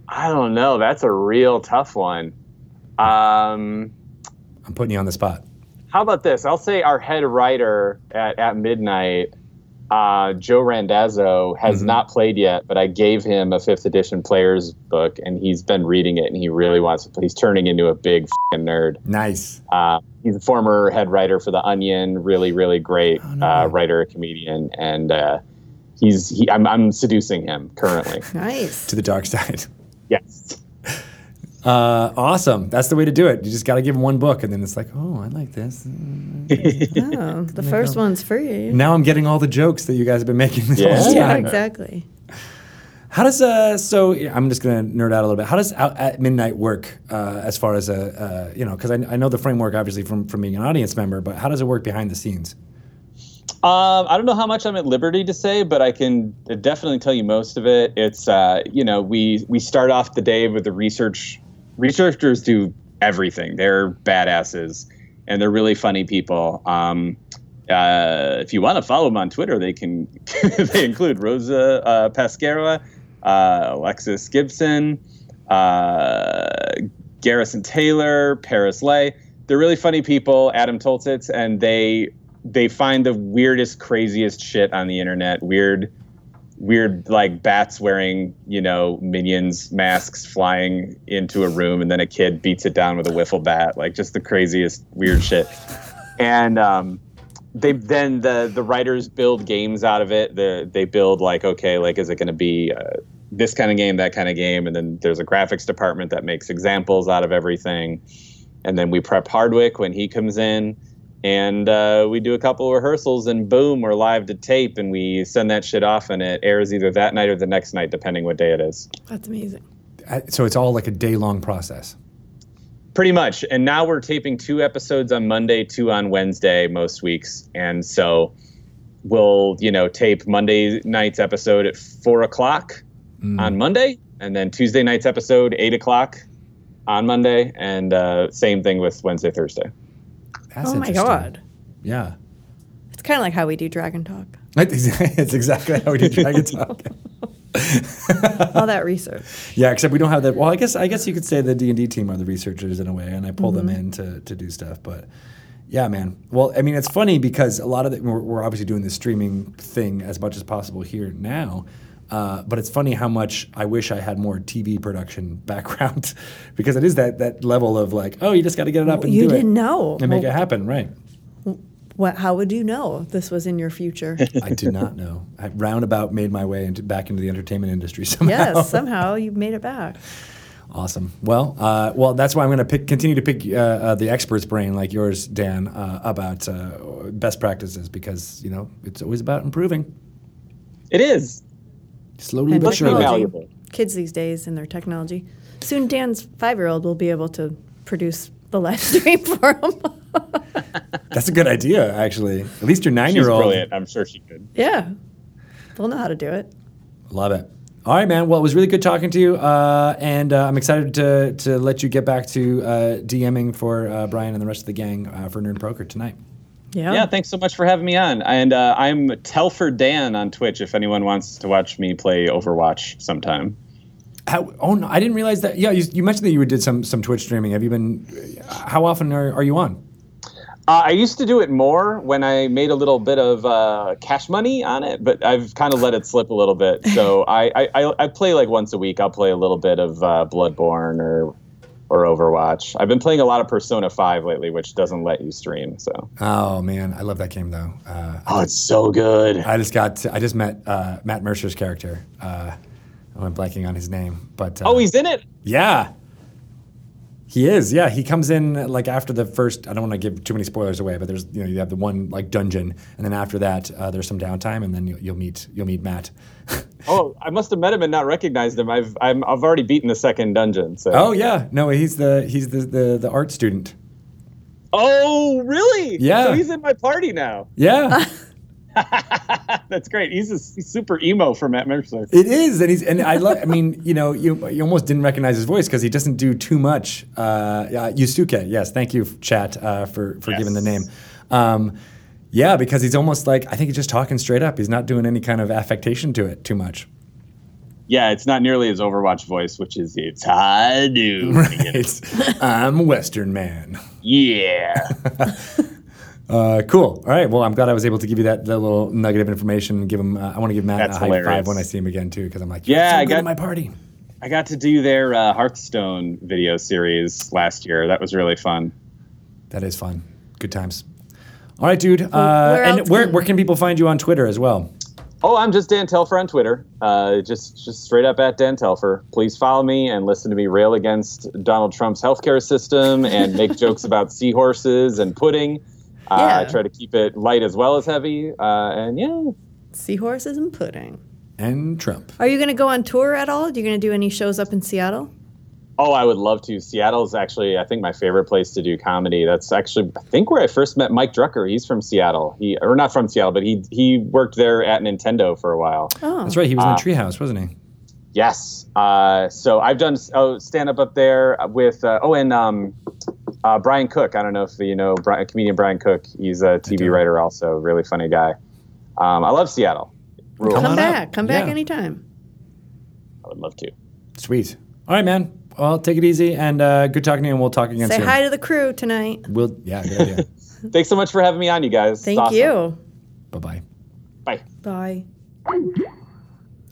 I don't know. That's a real tough one. Um, I'm putting you on the spot. How about this? I'll say our head writer at, at midnight, uh, Joe Randazzo, has not played yet, but I gave him a fifth edition player's book, and he's been reading it, and he really wants to. But he's turning into a big fing nerd. Nice. Uh, he's a former head writer for The Onion, really, really great Oh, no uh, writer, comedian, and uh, he's he, I'm I'm seducing him currently. Nice. to the dark side. yes. Uh, awesome. That's the way to do it. You just got to give them one book, and then it's like, oh, I like this. Oh, the first one's free. Now I'm getting all the jokes that you guys have been making this Yeah. whole Yeah, exactly. How does uh? So I'm just gonna nerd out a little bit. How does out at midnight work uh, as far as a uh, you know? Because I, I know the framework obviously from from being an audience member, but how does it work behind the scenes? Um, I don't know how much I'm at liberty to say, but I can definitely tell you most of it. It's uh, you know we we start off the day with the research. Researchers do everything. They're badasses, and they're really funny people. Um, uh, if you want to follow them on Twitter, they can. they include Rosa uh, Pasquera, uh, Alexis Gibson, uh, Garrison Taylor, Paris Lay. They're really funny people. Adam Tolzitz, and they they find the weirdest, craziest shit on the internet. Weird, weird like bats wearing you know minions masks flying into a room, and then a kid beats it down with a wiffle bat. Like just the craziest weird shit. And um, they then the the writers build games out of it. The they build like okay, like is it going to be uh, this kind of game, that kind of game, and then there's a graphics department that makes examples out of everything. And then we prep Hardwick when he comes in, and uh, we do a couple of rehearsals, and boom, we're live to tape, and we send that shit off, and it airs either that night or the next night, depending what day it is. That's amazing. Uh, So it's all like a day long process. Pretty much. And now we're taping two episodes on Monday, two on Wednesday most weeks. And so we'll, you know, tape Monday night's episode at four o'clock on Monday, and then Tuesday night's episode, eight o'clock on Monday. And uh, same thing with Wednesday, Thursday. That's oh my god. Yeah. It's kind of like how we do Dragon Talk. It's exactly how we do Dragon Talk. All that research. Yeah, except we don't have that. Well, I guess I guess you could say the D and D team are the researchers in a way, and I pull them mm-hmm. in to, to do stuff. But yeah, man. Well, I mean, it's funny because a lot of the, we're, we're obviously doing the streaming thing as much as possible here now. Uh, but it's funny how much I wish I had more TV production background because it is that that level of like, oh, you just got to get it up and you do didn't it know. and make Well, it happen, right? What? How would you know this was in your future? I did not know. I roundabout made my way into back into the entertainment industry somehow. yes, somehow you made it back. Awesome. Well, uh, well, that's why I'm going to continue to pick uh, uh, the expert's brain, like yours, Dan, uh, about uh, best practices because you know it's always about improving It is. Slowly And but Let's surely. Kids these days and their technology. Soon, Dan's five-year-old will be able to produce the live stream for him. That's a good idea, actually. At least your nine-year-old. brilliant. I'm sure she could. yeah, they'll know how to do it. Love it. All right, man. Well, it was really good talking to you, uh, and uh, I'm excited to to let you get back to uh, DMing for uh, Brian and the rest of the gang uh, for Nerd Poker tonight. Yeah. Yeah, thanks so much for having me on. And uh, I'm Telfer Dan on Twitch if anyone wants to watch me play Overwatch sometime. How, oh no, I didn't realize that. Yeah, you, you mentioned that you did some some Twitch streaming. Have you been? How often are, are you on? Uh, I used to do it more when I made a little bit of uh, cash money on it, but I've kind of let it slip a little bit. So I, I, I, I play like once a week. I'll play a little bit of uh, Bloodborne or or Overwatch. I've been playing a lot of Persona 5 lately, which doesn't let you stream. So Oh man, I love that game though. Uh, oh, it's so good. I just got to, I just met uh, Matt Mercer's character. Uh, I'm blanking on his name, but uh, Oh, he's in it. yeah, he is. Yeah, he comes in like after the first. I don't want to give too many spoilers away, but there's you know you have the one like dungeon, and then after that uh, there's some downtime, and then you'll, you'll meet you'll meet Matt. Oh, I must have met him and not recognized him. I've I'm, I've already beaten the second dungeon. So. oh yeah, no, he's the he's the the, the art student. Oh, really? Yeah. So he's in my party now. Yeah. That's great. He's a he's super emo for Matt Mercer. It is, and he's and I love. I mean, you know, you you almost didn't recognize his voice because he doesn't do too much. Uh, yeah, Yusuke, yes, thank you, chat, uh, for for giving the name. Um, yeah, because he's almost like I think he's just talking straight up. He's not doing any kind of affectation to it too much. Yeah, it's not nearly his Overwatch voice, which is it's I do. Right. I'm a Western man. Yeah. Uh, cool. All right. Well, I'm glad I was able to give you that, that little nugget of information and give him. Uh, I want to give Matt That's a high hilarious. five when I see him again too, because I'm like, Yeah, so I got- at my party. I got to do their uh, Hearthstone video series last year. That was really fun. That is fun. Good times. All right, dude. Uh, where and where, can- where can people find you on Twitter as well? Oh, I'm just Dan Telfer on Twitter. Uh, just just straight up at Dan Telfer. Please follow me and listen to me rail against Donald Trump's healthcare system and make jokes about seahorses and pudding. Uh, Yeah. I try to keep it light as well as heavy. Uh, and yeah, Seahorses and pudding. And Trump. Are you going to go on tour at all? Are you going to do any shows up in Seattle? Oh, I would love to. Seattle's actually, I think, my favorite place to do comedy. That's actually, I think, where I first met Mike Drucker. He's from Seattle. He, or not from Seattle, but he he worked there at Nintendo for a while. Oh, That's right. He was in the treehouse, wasn't he? Yes. Uh, so I've done oh, stand up up there with uh, oh, and um, uh, Brian Cook. I don't know if you know Brian, comedian Brian Cook. He's a TV writer, also really funny guy. Um, I love Seattle. Rules. Come come back. up. Come back Yeah. anytime. I would love to. Sweet. All right, man. Well, take it easy and uh, good talking to you, and we'll talk again Say soon. hi to the crew tonight. We'll, yeah, good idea. Thanks so much for having me on, you guys. It's Thank awesome. you. bye bye. Bye.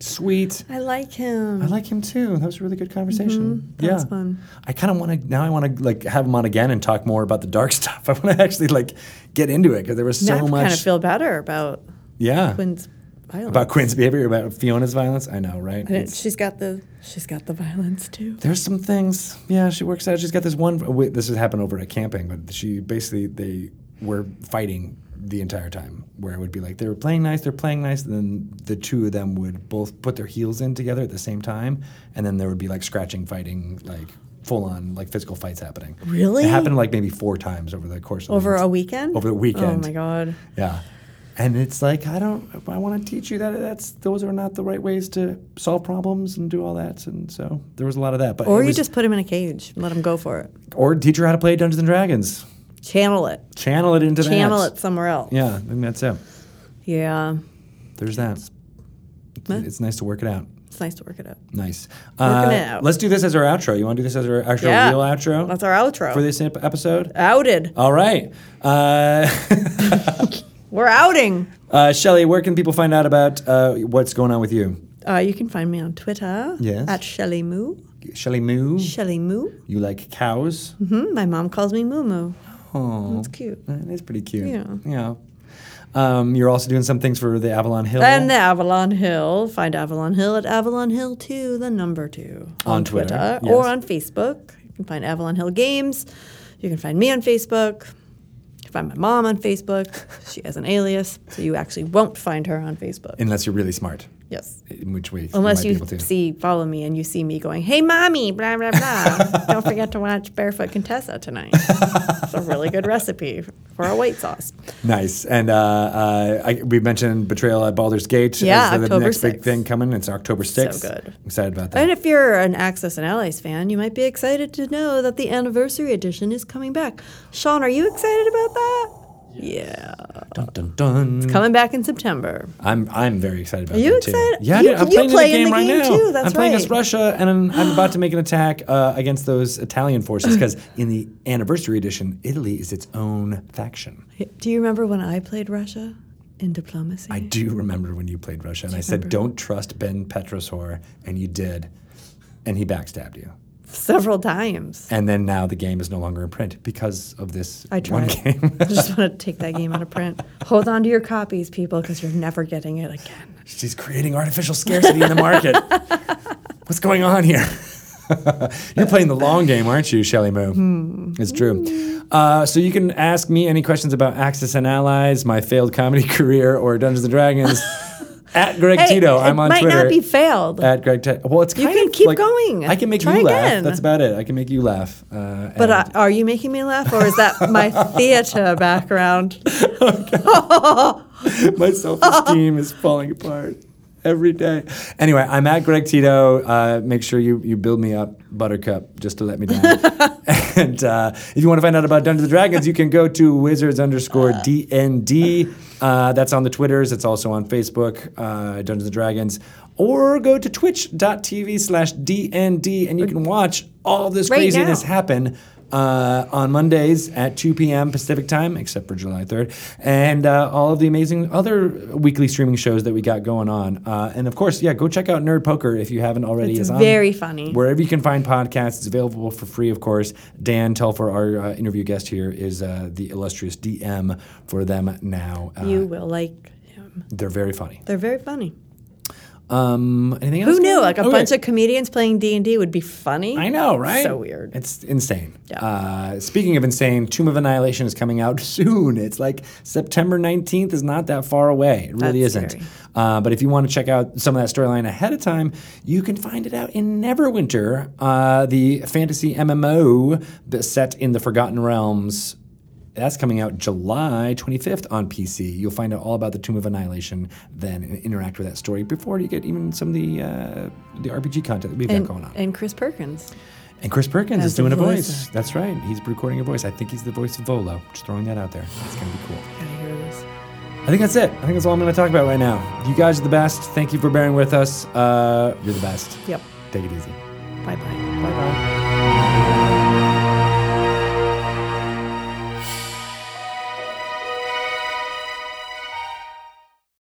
Sweet. I like him. I like him too. That was a really good conversation. Mm-hmm. That yeah. was fun. I kind of want to now. I want to like have him on again and talk more about the dark stuff. I want to actually like get into it because there was so now so I much. kind of feel better about yeah. Quinn's violence. about Quinn's behavior, about Fiona's violence. I know, right? She's got the she's got the violence too. there's some things. Yeah, she works out. She's got this one. Wait, this has happened over at camping, but she basically they were fighting the entire time. Where it would be like they were playing nice, they're playing nice, and then the two of them would both put their heels in together at the same time, and then there would be like scratching, fighting, like full on like physical fights happening. Really? It happened like maybe four times over the course of Over the a weekend? Over the weekend. Oh my god. Yeah. And it's like I don't. I want to teach you that that's those are not the right ways to solve problems and do all that. And so there was a lot of that. But Or you was- just put him in a cage and let him go for it. or teach her how to play Dungeons and Dragons. Channel it. Channel it into the Channel it somewhere else. Yeah, I think that's it. Yeah. There's that. It's, it's nice to work it out. It's nice to work it out. Nice. Uh. Let's do this as our outro. You want to do this as our actual Yeah. real outro That's our outro. for this episode? Outed. All right. Uh, We're outing. uh, Shelly, where can people find out about uh, what's going on with you? Uh, you can find me on Twitter Yes. at Shelly Moo. Shelly Moo. Shelly Moo. You like cows? hmm My mom calls me Moo Moo. Oh, That's cute. That is pretty cute. Yeah. Yeah. Um, you're also doing some things for the Avalon Hill. And the Avalon Hill. Find Avalon Hill at Avalon Hill 2, the number 2. On Twitter, Or yes. on Facebook. You can find Avalon Hill Games. You can find me on Facebook. You can find my mom on Facebook. She has an alias, so you actually won't find her on Facebook. Unless you're really smart, yes. in which way Unless you you be able to. see, follow me, and you see me going, "Hey, mommy!" Blah blah blah. Don't forget to watch Barefoot Contessa tonight. it's a really good recipe for a white sauce. Nice. And uh, uh, I, we mentioned Betrayal at Baldur's Gate. Yeah, the October next big thing coming. It's October 6th. So good. Excited about that. And if you're an Axis and Allies fan, you might be excited to know that the anniversary edition is coming back. Sean, are you excited about that? Yeah. Dun, dun, dun. Coming back in September. I'm I'm very excited about Are you that too. Yeah, You- I'm you playing play in in the the game right game now. too, that's I'm playing right. as Russia, and I'm, I'm about to make an attack uh, against those Italian forces because in the anniversary edition, Italy is its own faction. Do you remember when I played Russia in diplomacy? I do remember when you played Russia, and I said, "Don't trust Ben Petrosor," and you did, and he backstabbed you. Several times. And then now the game is no longer in print because of this I one tried. game. I just want to take that game out of print. Hold on to your copies, people, because you're never getting it again. She's creating artificial scarcity in the market. What's going on here? You're playing the long game, aren't you, Shelly Moo? Hmm. It's true. Uh, so you can ask me any questions about Axis and Allies, my failed comedy career, or Dungeons and Dragons at Greg Hey, Tito. I'm on might Twitter. not be failed. at Greg Tito. Well, it's kind You can of keep like- going. I can make Try you laugh. again. That's about it. I can make you laugh. Uh, but uh, are you making me laugh, or is that my theater background? My self esteem is falling apart every day. Anyway, I'm at Greg Tito. Uh, make sure you, you build me up, Buttercup, just to let me down. and uh, if you want to find out about Dungeons and Dragons, you can go to wizards underscore DND. Uh, that's on the Twitters. It's also on Facebook, uh, Dungeons and Dragons. Or go to twitch.tv slash DND and you can watch all this Right craziness now. happen uh, on Mondays at 2 p.m. Pacific time, except for July 3rd, and uh, all of the amazing other weekly streaming shows that we got going on. Uh, and of course, yeah, go check out Nerd Poker if you haven't already. It's It's on very funny. Wherever you can find podcasts, it's available for free, of course. Dan Telfer, our uh, interview guest here, is uh, the illustrious DM for them now. Uh, You will like him. They're very funny. They're very funny. Um, anything else? Who knew? Like a Okay. bunch of comedians playing D and D would be funny. I know, right? So weird. It's insane. Yeah. Uh, speaking of insane, Tomb of Annihilation is coming out soon. It's like September 19th is not that far away. It really That's isn't. Uh, but if you want to check out some of that storyline ahead of time, you can find it out in Neverwinter, uh, the fantasy MMO that's set in the Forgotten Realms. That's coming out July 25th on PC. You'll find out all about the Tomb of Annihilation then and interact with that story before you get even some of the uh, the RPG content that we've and, got going on. and Chris Perkins. And Chris Perkins As is doing a voice. voice. That's right. He's recording a voice. I think he's the voice of Volo. Just throwing that out there. It's going to be cool. Gotta hear this. I think that's it. I think that's all I'm going to talk about right now. You guys are the best. Thank you for bearing with us. Uh, you're the best. Yep. Take it easy. Bye bye. Bye bye.